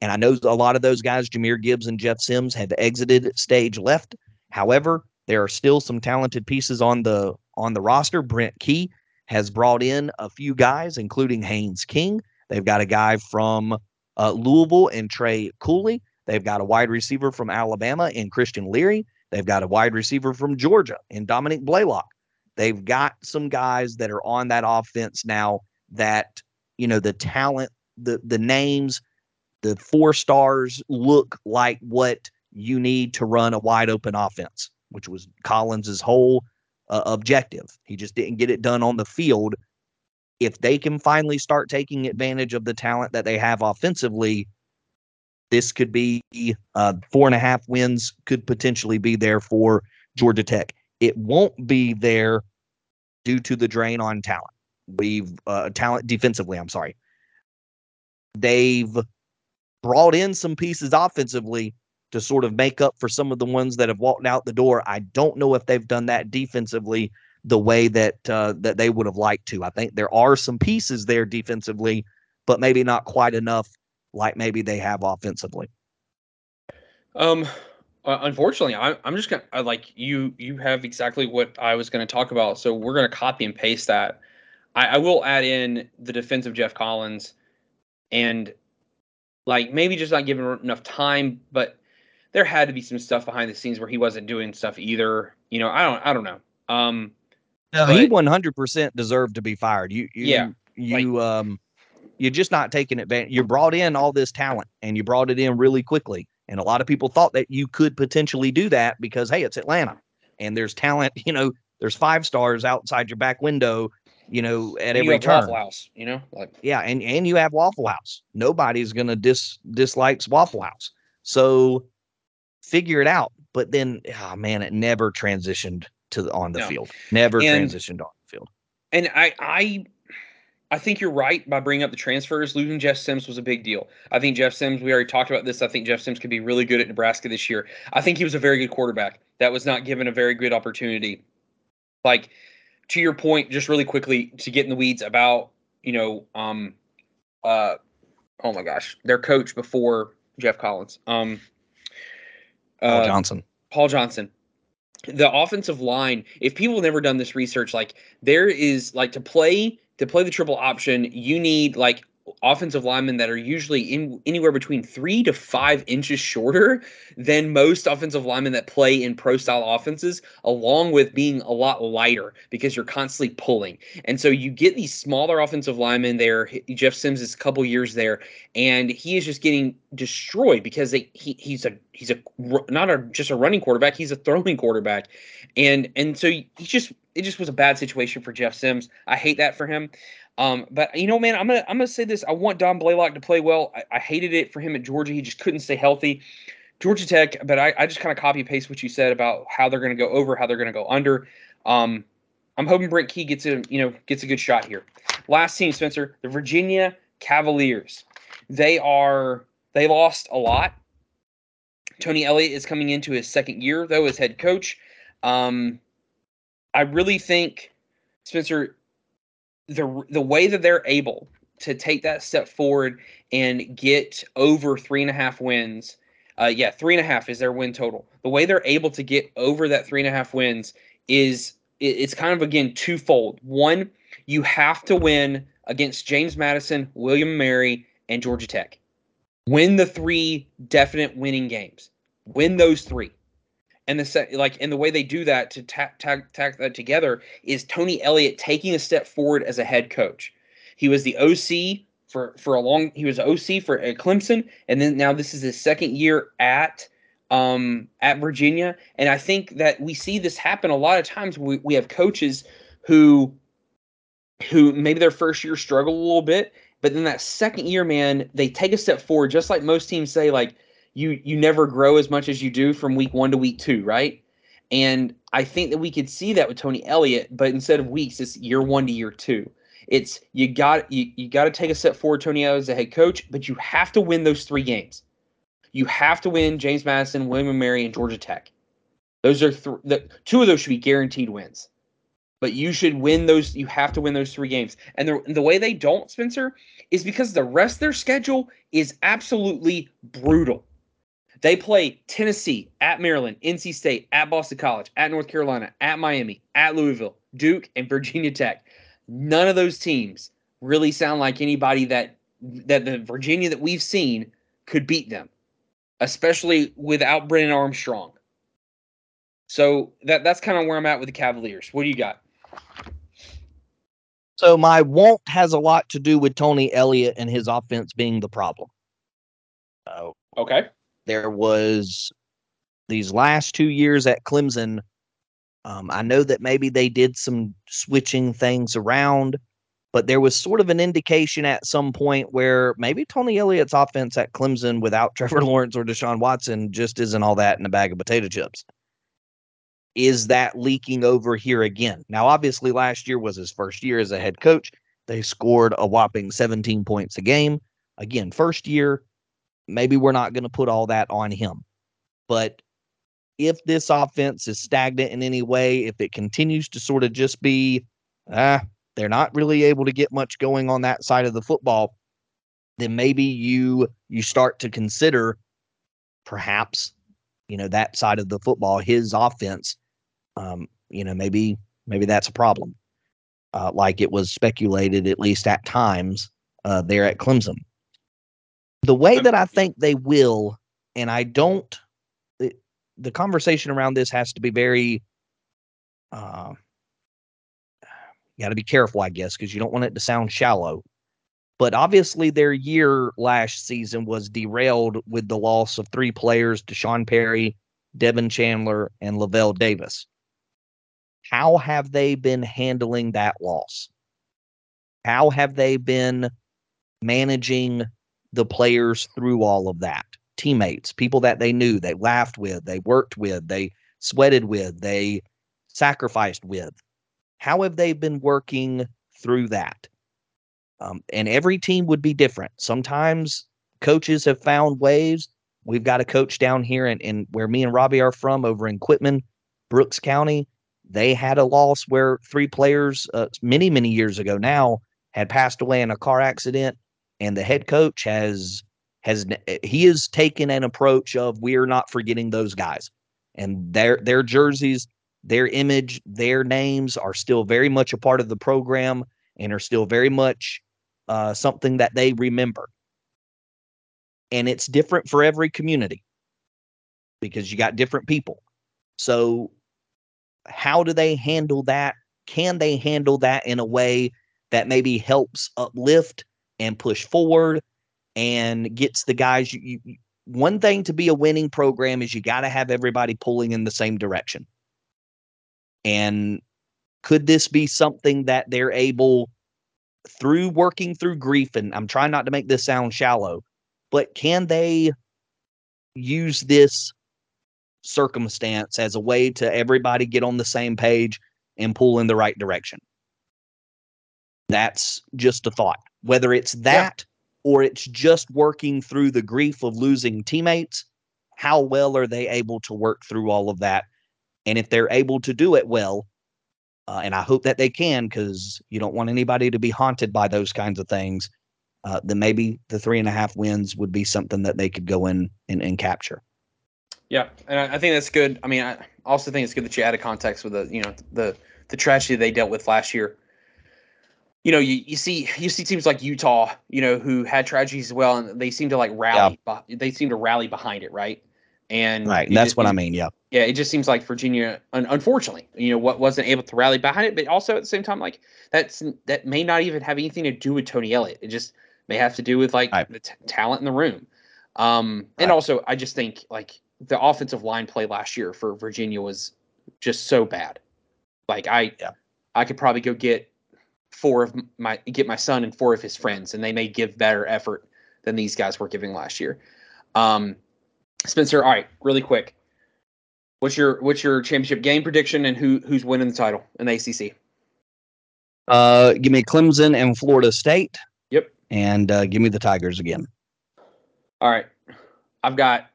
Speaker 2: And I know a lot of those guys, Jahmyr Gibbs and Jeff Sims, have exited stage left. However, there are still some talented pieces on the on the roster. Brent Key has brought in a few guys, including Haynes King. They've got a guy from uh, Louisville and Trey Cooley. They've got a wide receiver from Alabama in Christian Leary. They've got a wide receiver from Georgia in Dominick Blaylock. They've got some guys that are on that offense now that, you know, the talent, the the names, the four stars look like what you need to run a wide open offense, which was Collins's whole uh, objective. He just didn't get it done on the field. If they can finally start taking advantage of the talent that they have offensively, this could be uh, four and a half wins could potentially be there for Georgia Tech. It won't be there due to the drain on talent. We've uh, talent defensively. I'm sorry. They've brought in some pieces offensively to sort of make up for some of the ones that have walked out the door. I don't know if they've done that defensively the way that uh, that they would have liked to. I think there are some pieces there defensively, but maybe not quite enough like maybe they have offensively.
Speaker 3: Um, uh, unfortunately, I, I'm just gonna I, like you. You have exactly what I was going to talk about, so we're going to copy and paste that. I, I will add in the defense of Geoff Collins, and like maybe just not him enough time, but there had to be some stuff behind the scenes where he wasn't doing stuff either. You know, I don't, I don't know. Um,
Speaker 2: No, he 100% deserved to be fired. You, you
Speaker 3: Yeah,
Speaker 2: you, um, you're just not taking advantage. You brought in all this talent and you brought it in really quickly. And a lot of people thought that you could potentially do that because, hey, it's Atlanta and there's talent. [laughs] You know, there's five stars outside your back window. You know, at
Speaker 3: you
Speaker 2: every
Speaker 3: have
Speaker 2: turn.
Speaker 3: Waffle House, you know, like
Speaker 2: Yeah, and and you have Waffle House. Nobody's gonna dis dislikes Waffle House. So figure it out. But then, oh man, it never transitioned to the, on the
Speaker 3: No.
Speaker 2: field. Never
Speaker 3: And-
Speaker 2: transitioned on the field.
Speaker 3: And I, I, I think you're right by bringing up the transfers. Losing Jeff Sims was a big deal. I think Jeff Sims. We already talked about this. I think Jeff Sims could be really good at Nebraska this year. I think he was a very good quarterback. That was not given a very good opportunity. Like to your point, just really quickly to get in the weeds about you know, um, uh, oh my gosh, their coach before Geoff Collins. Um,
Speaker 2: Paul
Speaker 3: uh,
Speaker 2: Johnson.
Speaker 3: Paul Johnson. The offensive line, if people have never done this research, like there is like to play to play the triple option, you need like offensive linemen that are usually in anywhere between three to five inches shorter than most offensive linemen that play in pro style offenses, along with being a lot lighter because you're constantly pulling. And so you get these smaller offensive linemen there. Jeff Sims is a couple years there, and he is just getting destroyed because they, he he's a he's a not a just a running quarterback, he's a throwing quarterback. And and so he just it just was a bad situation for Jeff Sims. I hate that for him. Um, but you know, man, I'm gonna I'm gonna say this. I want Don Blaylock to play well. I, I hated it for him at Georgia. He just couldn't stay healthy. Georgia Tech, but I, I just kind of copy paste what you said about how they're to go over, how they're to go under. Um, I'm hoping Brent Key gets a you know gets a good shot here. Last team, Spencer, the Virginia Cavaliers. They are they lost a lot. Tony Elliott is coming into his second year though as head coach. Um, I really think Spencer the the way that they're able to take that step forward and get over three and a half wins. Uh, yeah, three and a half is their win total. The way they're able to get over that three and a half wins is it, it's kind of again twofold. One, you have to win against James Madison, William Mary, and Georgia Tech. Win the three definite winning games. Win those three and the set like and the way they do that to tack tack tack that together is Tony Elliott taking a step forward as a head coach. He was the OC for for a long he was OC for at Clemson and then now this is his second year at um at Virginia and I think that we see this happen a lot of times we we have coaches who who maybe their first year struggle a little bit but then that second year man they take a step forward just like most teams say like you you never grow as much as you do from week one to week two, right? And I think that we could see that with Tony Elliott, but instead of weeks, it's year one to year two. It's you got you, you got to take a step forward, Tony Elliott as a head coach, but you have to win those three games. You have to win James Madison, William and Mary, and Georgia Tech. Those are th- the two of those should be guaranteed wins. But you should win those. You have to win those three games. And the the way they don't, Spencer, is because the rest of their schedule is absolutely brutal. They play Tennessee, at Maryland, NC State, at Boston College, at North Carolina, at Miami, at Louisville, Duke, and Virginia Tech. None of those teams really sound like anybody that that the Virginia that we've seen could beat them, especially without Brennan Armstrong. So that that's kind of where I'm at with the Cavaliers. What do you got?
Speaker 2: So my won't has a lot to do with Tony Elliott and his offense being the problem.
Speaker 3: Oh, okay.
Speaker 2: There was these last two years at Clemson. Um, I know that maybe they did some switching things around, but there was sort of an indication at some point where maybe Tony Elliott's offense at Clemson without [laughs] Trevor Lawrence or Deshaun Watson just isn't all that in a bag of potato chips. Is that leaking over here again? Now, obviously, last year was his first year as a head coach. They scored a whopping 17 points a game. Again, first year, maybe we're not going to put all that on him. But if this offense is stagnant in any way, if it continues to sort of just be, ah, they're not really able to get much going on that side of the football, then maybe you you start to consider perhaps you know that side of the football, his offense. Um, you know, maybe maybe that's a problem, uh, like it was speculated at least at times uh, there at Clemson. The way that I think they will, and I don't, the, the conversation around this has to be very, uh, you got to be careful, I guess, because you don't want it to sound shallow. But obviously, their year last season was derailed with the loss of three players D'Sean Perry, Devin Chandler, and Lavel Davis. How have they been handling that loss? How have they been managing the players through all of that. Teammates, people that they knew, they laughed with, they worked with, they sweated with, they sacrificed with. How have they been working through that? Um, and every team would be different. Sometimes coaches have found ways. We've got a coach down here in, in where me and Robbie are from over in Quitman, Brooks County. They had a loss where three players, uh, many, many years ago now, had passed away in a car accident and the head coach has has he has taken an approach of we're not forgetting those guys. And their their jerseys their image their names are still very much a part of the program and are still very much uh, something that they remember. And it's different for every community because you got different people. So how do they handle that? Can they handle that in a way that maybe helps uplift and push forward and gets the guys you, you one thing to be a winning program is you got to have everybody pulling in the same direction. And could this be something that they're able through working through grief and i'm trying not to make this sound shallow but can they use this circumstance as a way to everybody get on the same page and pull in the right direction? That's just a thought whether it's that or it's just working through the grief of losing teammates how well are they able to work through all of that and if they're able to do it well uh, and i hope that they can because you don't want anybody to be haunted by those kinds of things uh, then maybe the three and a half wins would be something that they could go in and, and capture
Speaker 3: Yeah, and I, I think that's good. I mean, I also think it's good that you added context with the you know the the tragedy they dealt with last year. You know, you, you see you see teams like Utah, you know, who had tragedies as well, and they seem to like rally. beh- They seem to rally behind it, right? And
Speaker 2: right that's
Speaker 3: just-
Speaker 2: what i mean yeah
Speaker 3: yeah, it just seems like Virginia, un- unfortunately, you know, what wasn't able to rally behind it, but also at the same time, like that's that may not even have anything to do with Tony Elliott. It just may have to do with like
Speaker 2: Right.
Speaker 3: the t- talent in the room. Um, and
Speaker 2: Right.
Speaker 3: also, I just think like the offensive line play last year for Virginia was just so bad. Like I,
Speaker 2: Yeah.
Speaker 3: I could probably go get four of my get my son and four of his friends, and they may give better effort than these guys were giving last year. Um, Spencer, all right, really quick. What's your what's your championship game prediction and who who's winning the title in the ACC?
Speaker 2: uh give me clemson and florida state
Speaker 3: Yep.
Speaker 2: and uh, give me the tigers again
Speaker 3: All right, I've got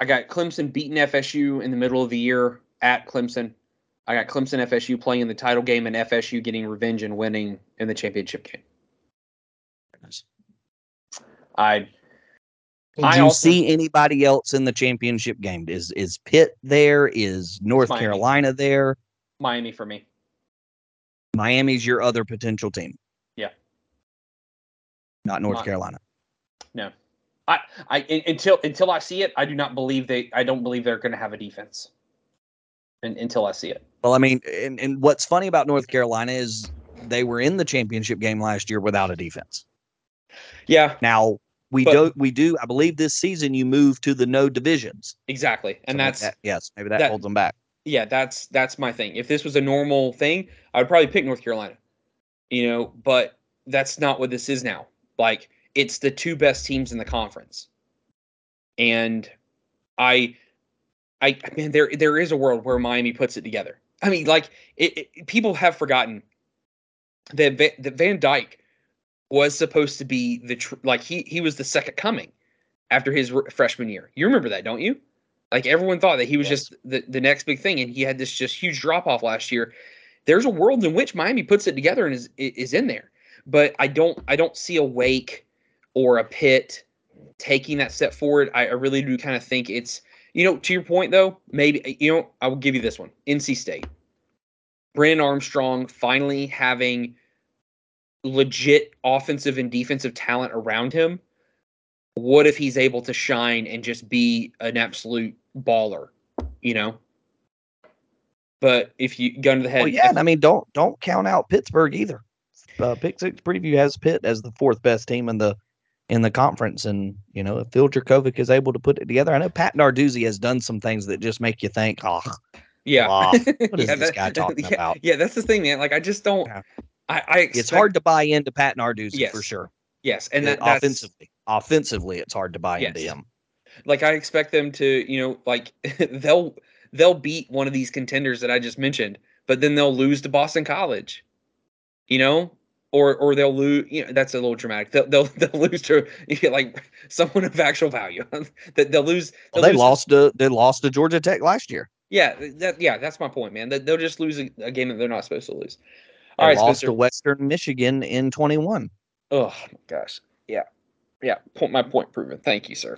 Speaker 3: I got Clemson beating FSU in the middle of the year at Clemson. I got Clemson FSU playing in the title game and FSU getting revenge and winning in the championship game. I
Speaker 2: do
Speaker 3: I
Speaker 2: you
Speaker 3: also-
Speaker 2: see anybody else in the championship game? Is is Pitt there? Is North
Speaker 3: Miami.
Speaker 2: Carolina there?
Speaker 3: Miami for me.
Speaker 2: Miami's your other potential team.
Speaker 3: Yeah.
Speaker 2: Not North Carolina.
Speaker 3: No. I, I until until I see it, I do not believe they. I don't believe they're going to have a defense. And, until I see it.
Speaker 2: Well, I mean, and, and what's funny about North Carolina is they were in the championship game last year without a defense.
Speaker 3: Yeah,
Speaker 2: Now we
Speaker 3: But-
Speaker 2: do we do I believe this season you move to the no divisions.
Speaker 3: exactly. And
Speaker 2: Something like
Speaker 3: that's
Speaker 2: that. yes, maybe that,
Speaker 3: that-
Speaker 2: holds them back.
Speaker 3: yeah, that's that's my thing. If this was a normal thing, I would probably pick North Carolina. You know, but that's not what this is now. Like it's the two best teams in the conference. And I I man there there is a world where Miami puts it together. I mean, like it, it, people have forgotten that Va- that Van Dyke was supposed to be the tr- like he he was the second coming after his r- freshman year. You remember that, don't you? Like everyone thought that he was
Speaker 2: Yes.
Speaker 3: just the, the next big thing, and he had this just huge drop off last year. There's a world in which Miami puts it together and is is in there, but I don't I don't see a Wake or a Pitt taking that step forward. I, I really do kind of think it's you know to your point though maybe you know I will give you this one NC State, Brennan Armstrong finally having legit offensive and defensive talent around him. What if he's able to shine and just be an absolute baller, you know? But if you gun to the head,
Speaker 2: Well, yeah, and I mean, don't don't count out Pittsburgh either. Uh, Pick Six Preview has Pitt as the fourth best team in the in the conference, and you know if Phil Jurkovec is able to put it together, I know Pat Narduzzi has done some things that just make you think, oh,
Speaker 3: yeah,
Speaker 2: what is [laughs]
Speaker 3: Yeah,
Speaker 2: this guy talking [laughs]
Speaker 3: yeah,
Speaker 2: about?
Speaker 3: Yeah, that's the thing, man. Like I just don't.
Speaker 2: Yeah.
Speaker 3: I, I
Speaker 2: It's hard to buy into Pat Narduzzi for sure.
Speaker 3: Yes, and that, that's
Speaker 2: offensively, offensively, it's hard to buy into
Speaker 3: Yes.
Speaker 2: him.
Speaker 3: like I expect them to, you know, like [laughs] they'll they'll beat one of these contenders that I just mentioned, but then they'll lose to Boston College, you know, or or they'll lose. You know, that's a little dramatic. They'll they'll, [laughs] they'll lose to like someone of actual value. [laughs] that they'll lose. They'll
Speaker 2: they
Speaker 3: lose
Speaker 2: lost to they lost to Georgia Tech last year.
Speaker 3: yeah, that yeah, that's my point, man. That they'll just lose a, a game that they're not supposed to lose.
Speaker 2: They
Speaker 3: All right,
Speaker 2: lost
Speaker 3: Spencer.
Speaker 2: to Western Michigan in 21.
Speaker 3: Oh my gosh. Yeah. Yeah, point my point proven. Thank you, sir.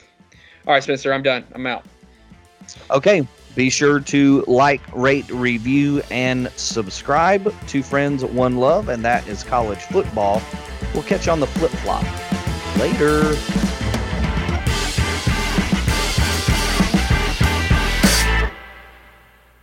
Speaker 3: All right, Spencer, I'm done. I'm out.
Speaker 2: Okay. Be sure to like, rate, review, and subscribe to Friends One Love, and that is college football. We'll catch you on the flip flop. Later.